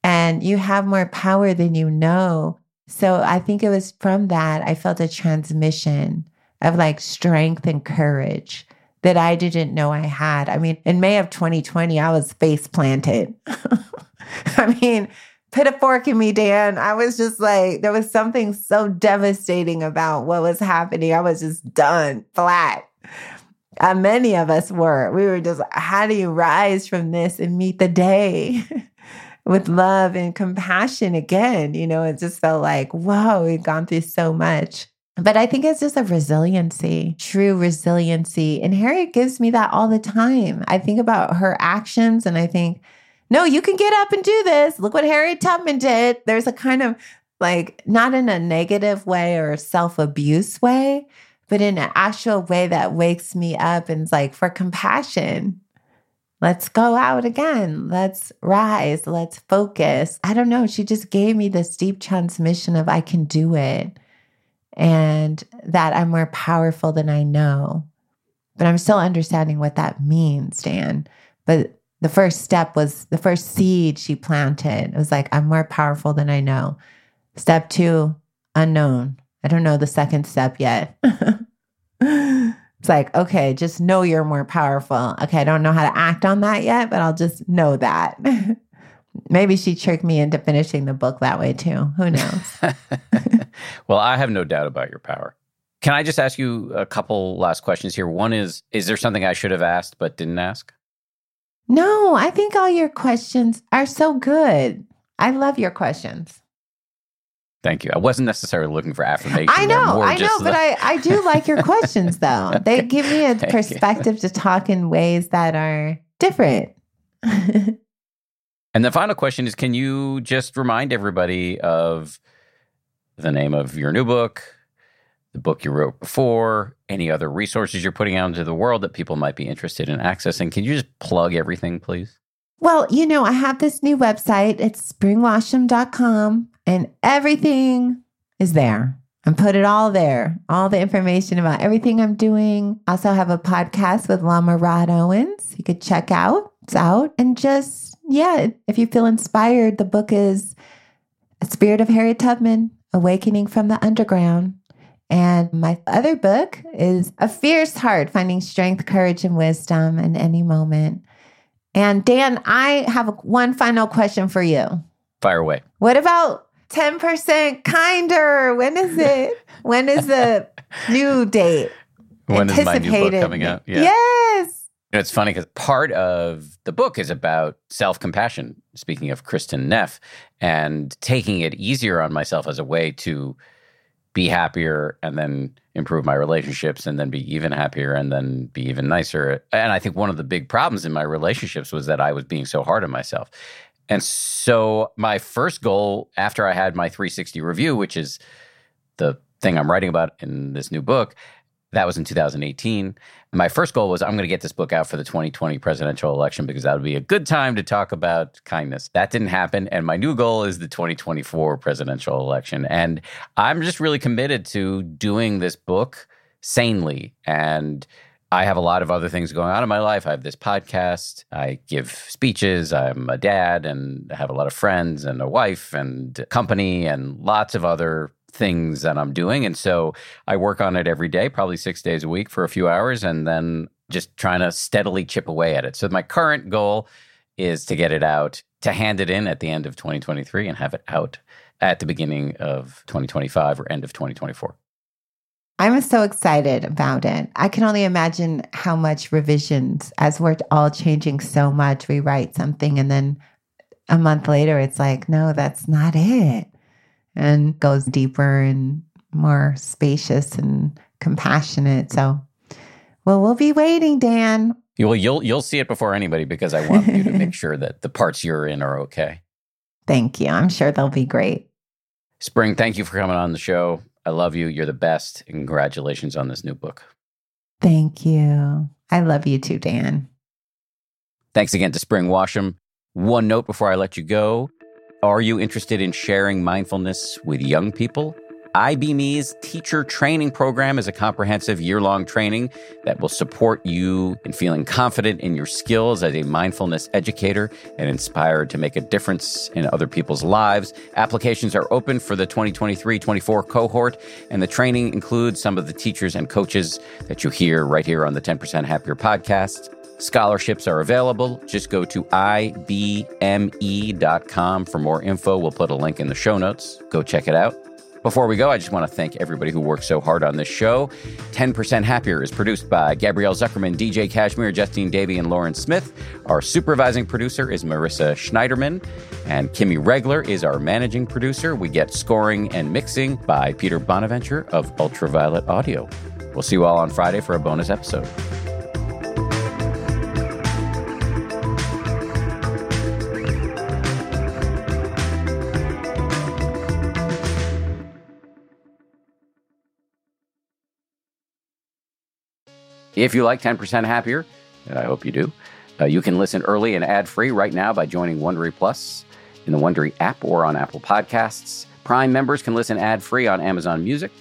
and you have more power than you know so I think it was from that I felt a transmission of like strength and courage that I didn't know I had. I mean, in May of 2020, I was face planted. (laughs) I mean, put a fork in me, Dan. I was just like, there was something so devastating about what was happening. I was just done, flat. Uh, many of us were. We were just, how do you rise from this and meet the day? (laughs) with love and compassion again. You know, it just felt like, whoa, we've gone through so much. But I think it's just a resiliency, true resiliency. And Harriet gives me that all the time. I think about her actions and I think, no, you can get up and do this. Look what Harriet Tubman did. There's a kind of like, not in a negative way or self abuse way, but in an actual way that wakes me up and is like for compassion. Let's go out again. Let's rise. Let's focus. I don't know. She just gave me this deep transmission of I can do it and that I'm more powerful than I know. But I'm still understanding what that means, Dan. But the first step was the first seed she planted. It was like, I'm more powerful than I know. Step two, unknown. I don't know the second step yet. (laughs) Like, okay, just know you're more powerful. Okay, I don't know how to act on that yet, but I'll just know that. (laughs) Maybe she tricked me into finishing the book that way too. Who (laughs) knows? well, I have no doubt about your power. Can I just ask you a couple last questions here? One is Is there something I should have asked but didn't ask? No, I think all your questions are so good. I love your questions. Thank you. I wasn't necessarily looking for affirmation. I know, I know, the... but I, I do like your questions (laughs) though. okay. They give me a Thank perspective you. to talk in ways that are different. (laughs) and the final question is can you just remind everybody of the name of your new book, the book you wrote before, any other resources you're putting out into the world that people might be interested in accessing? Can you just plug everything, please? Well, you know, I have this new website. It's springwasham.com and everything is there. I put it all there, all the information about everything I'm doing. I Also have a podcast with Lama Rod Owens. You could check out. It's out. And just, yeah, if you feel inspired, the book is "A Spirit of Harriet Tubman, Awakening from the Underground. And my other book is A Fierce Heart Finding Strength, Courage, and Wisdom in Any Moment. And Dan, I have one final question for you. Fire away. What about 10% kinder? When is (laughs) it? when is the new date? When is my new book coming out? Yeah. Yes. You know, it's funny because part of the book is about self compassion, speaking of Kristin Neff, and taking it easier on myself as a way to be happier and then improve my relationships and then be even happier and then be even nicer. And I think one of the big problems in my relationships was that I was being so hard on myself. And so my first goal after I had my 360 review, which is the thing I'm writing about in this new book, that was in 2018. My first goal was I'm going to get this book out for the 2020 presidential election because that would be a good time to talk about kindness. That didn't happen. And my new goal is the 2024 presidential election. And I'm just really committed to doing this book sanely. And I have a lot of other things going on in my life. I have this podcast, I give speeches, I'm a dad, and I have a lot of friends and a wife and company and lots of other things that I'm doing. And so I work on it every day, probably six days a week for a few hours, and then just trying to steadily chip away at it. So my current goal is to get it out, to hand it in at the end of 2023 and have it out at the beginning of 2025 or end of 2024. I'm so excited about it. I can only imagine how much revisions, as we're all changing so much, we write something and then a month later it's like, no, that's not it and goes deeper and more spacious and compassionate. So, well, we'll be waiting, Dan. Well, you'll you'll see it before anybody because I want you to make (laughs) sure that the parts you're in are okay. Thank you. I'm sure they'll be great. Spring, thank you for coming on the show. I love you. You're the best. Congratulations on this new book. Thank you. I love you too, Dan. Thanks again to Spring Washam. One note before I let you go are you interested in sharing mindfulness with young people? IBME's teacher training program is a comprehensive year long training that will support you in feeling confident in your skills as a mindfulness educator and inspired to make a difference in other people's lives. Applications are open for the 2023 24 cohort, and the training includes some of the teachers and coaches that you hear right here on the 10% Happier podcast. Scholarships are available. Just go to ibme.com for more info. We'll put a link in the show notes. Go check it out. Before we go, I just want to thank everybody who worked so hard on this show. 10% Happier is produced by Gabrielle Zuckerman, DJ Cashmere, Justine Davey, and Lauren Smith. Our supervising producer is Marissa Schneiderman, and Kimmy Regler is our managing producer. We get scoring and mixing by Peter Bonaventure of Ultraviolet Audio. We'll see you all on Friday for a bonus episode. If you like 10% Happier, and I hope you do, uh, you can listen early and ad free right now by joining Wondery Plus in the Wondery app or on Apple Podcasts. Prime members can listen ad free on Amazon Music.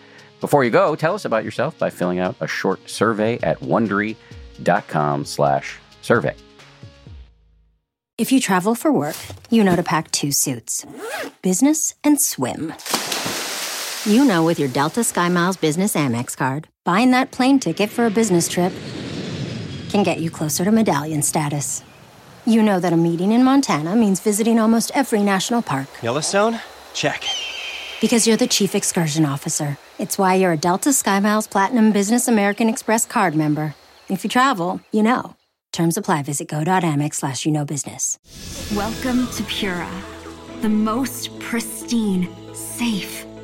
Before you go, tell us about yourself by filling out a short survey at wondery.com/slash survey. If you travel for work, you know to pack two suits business and swim. You know, with your Delta SkyMiles Business Amex card, buying that plane ticket for a business trip can get you closer to medallion status. You know that a meeting in Montana means visiting almost every national park. Yellowstone? Check. Because you're the chief excursion officer. It's why you're a Delta SkyMiles Platinum Business American Express card member. If you travel, you know. Terms apply. Visit go.amex slash you know business. Welcome to Pura, the most pristine, safe,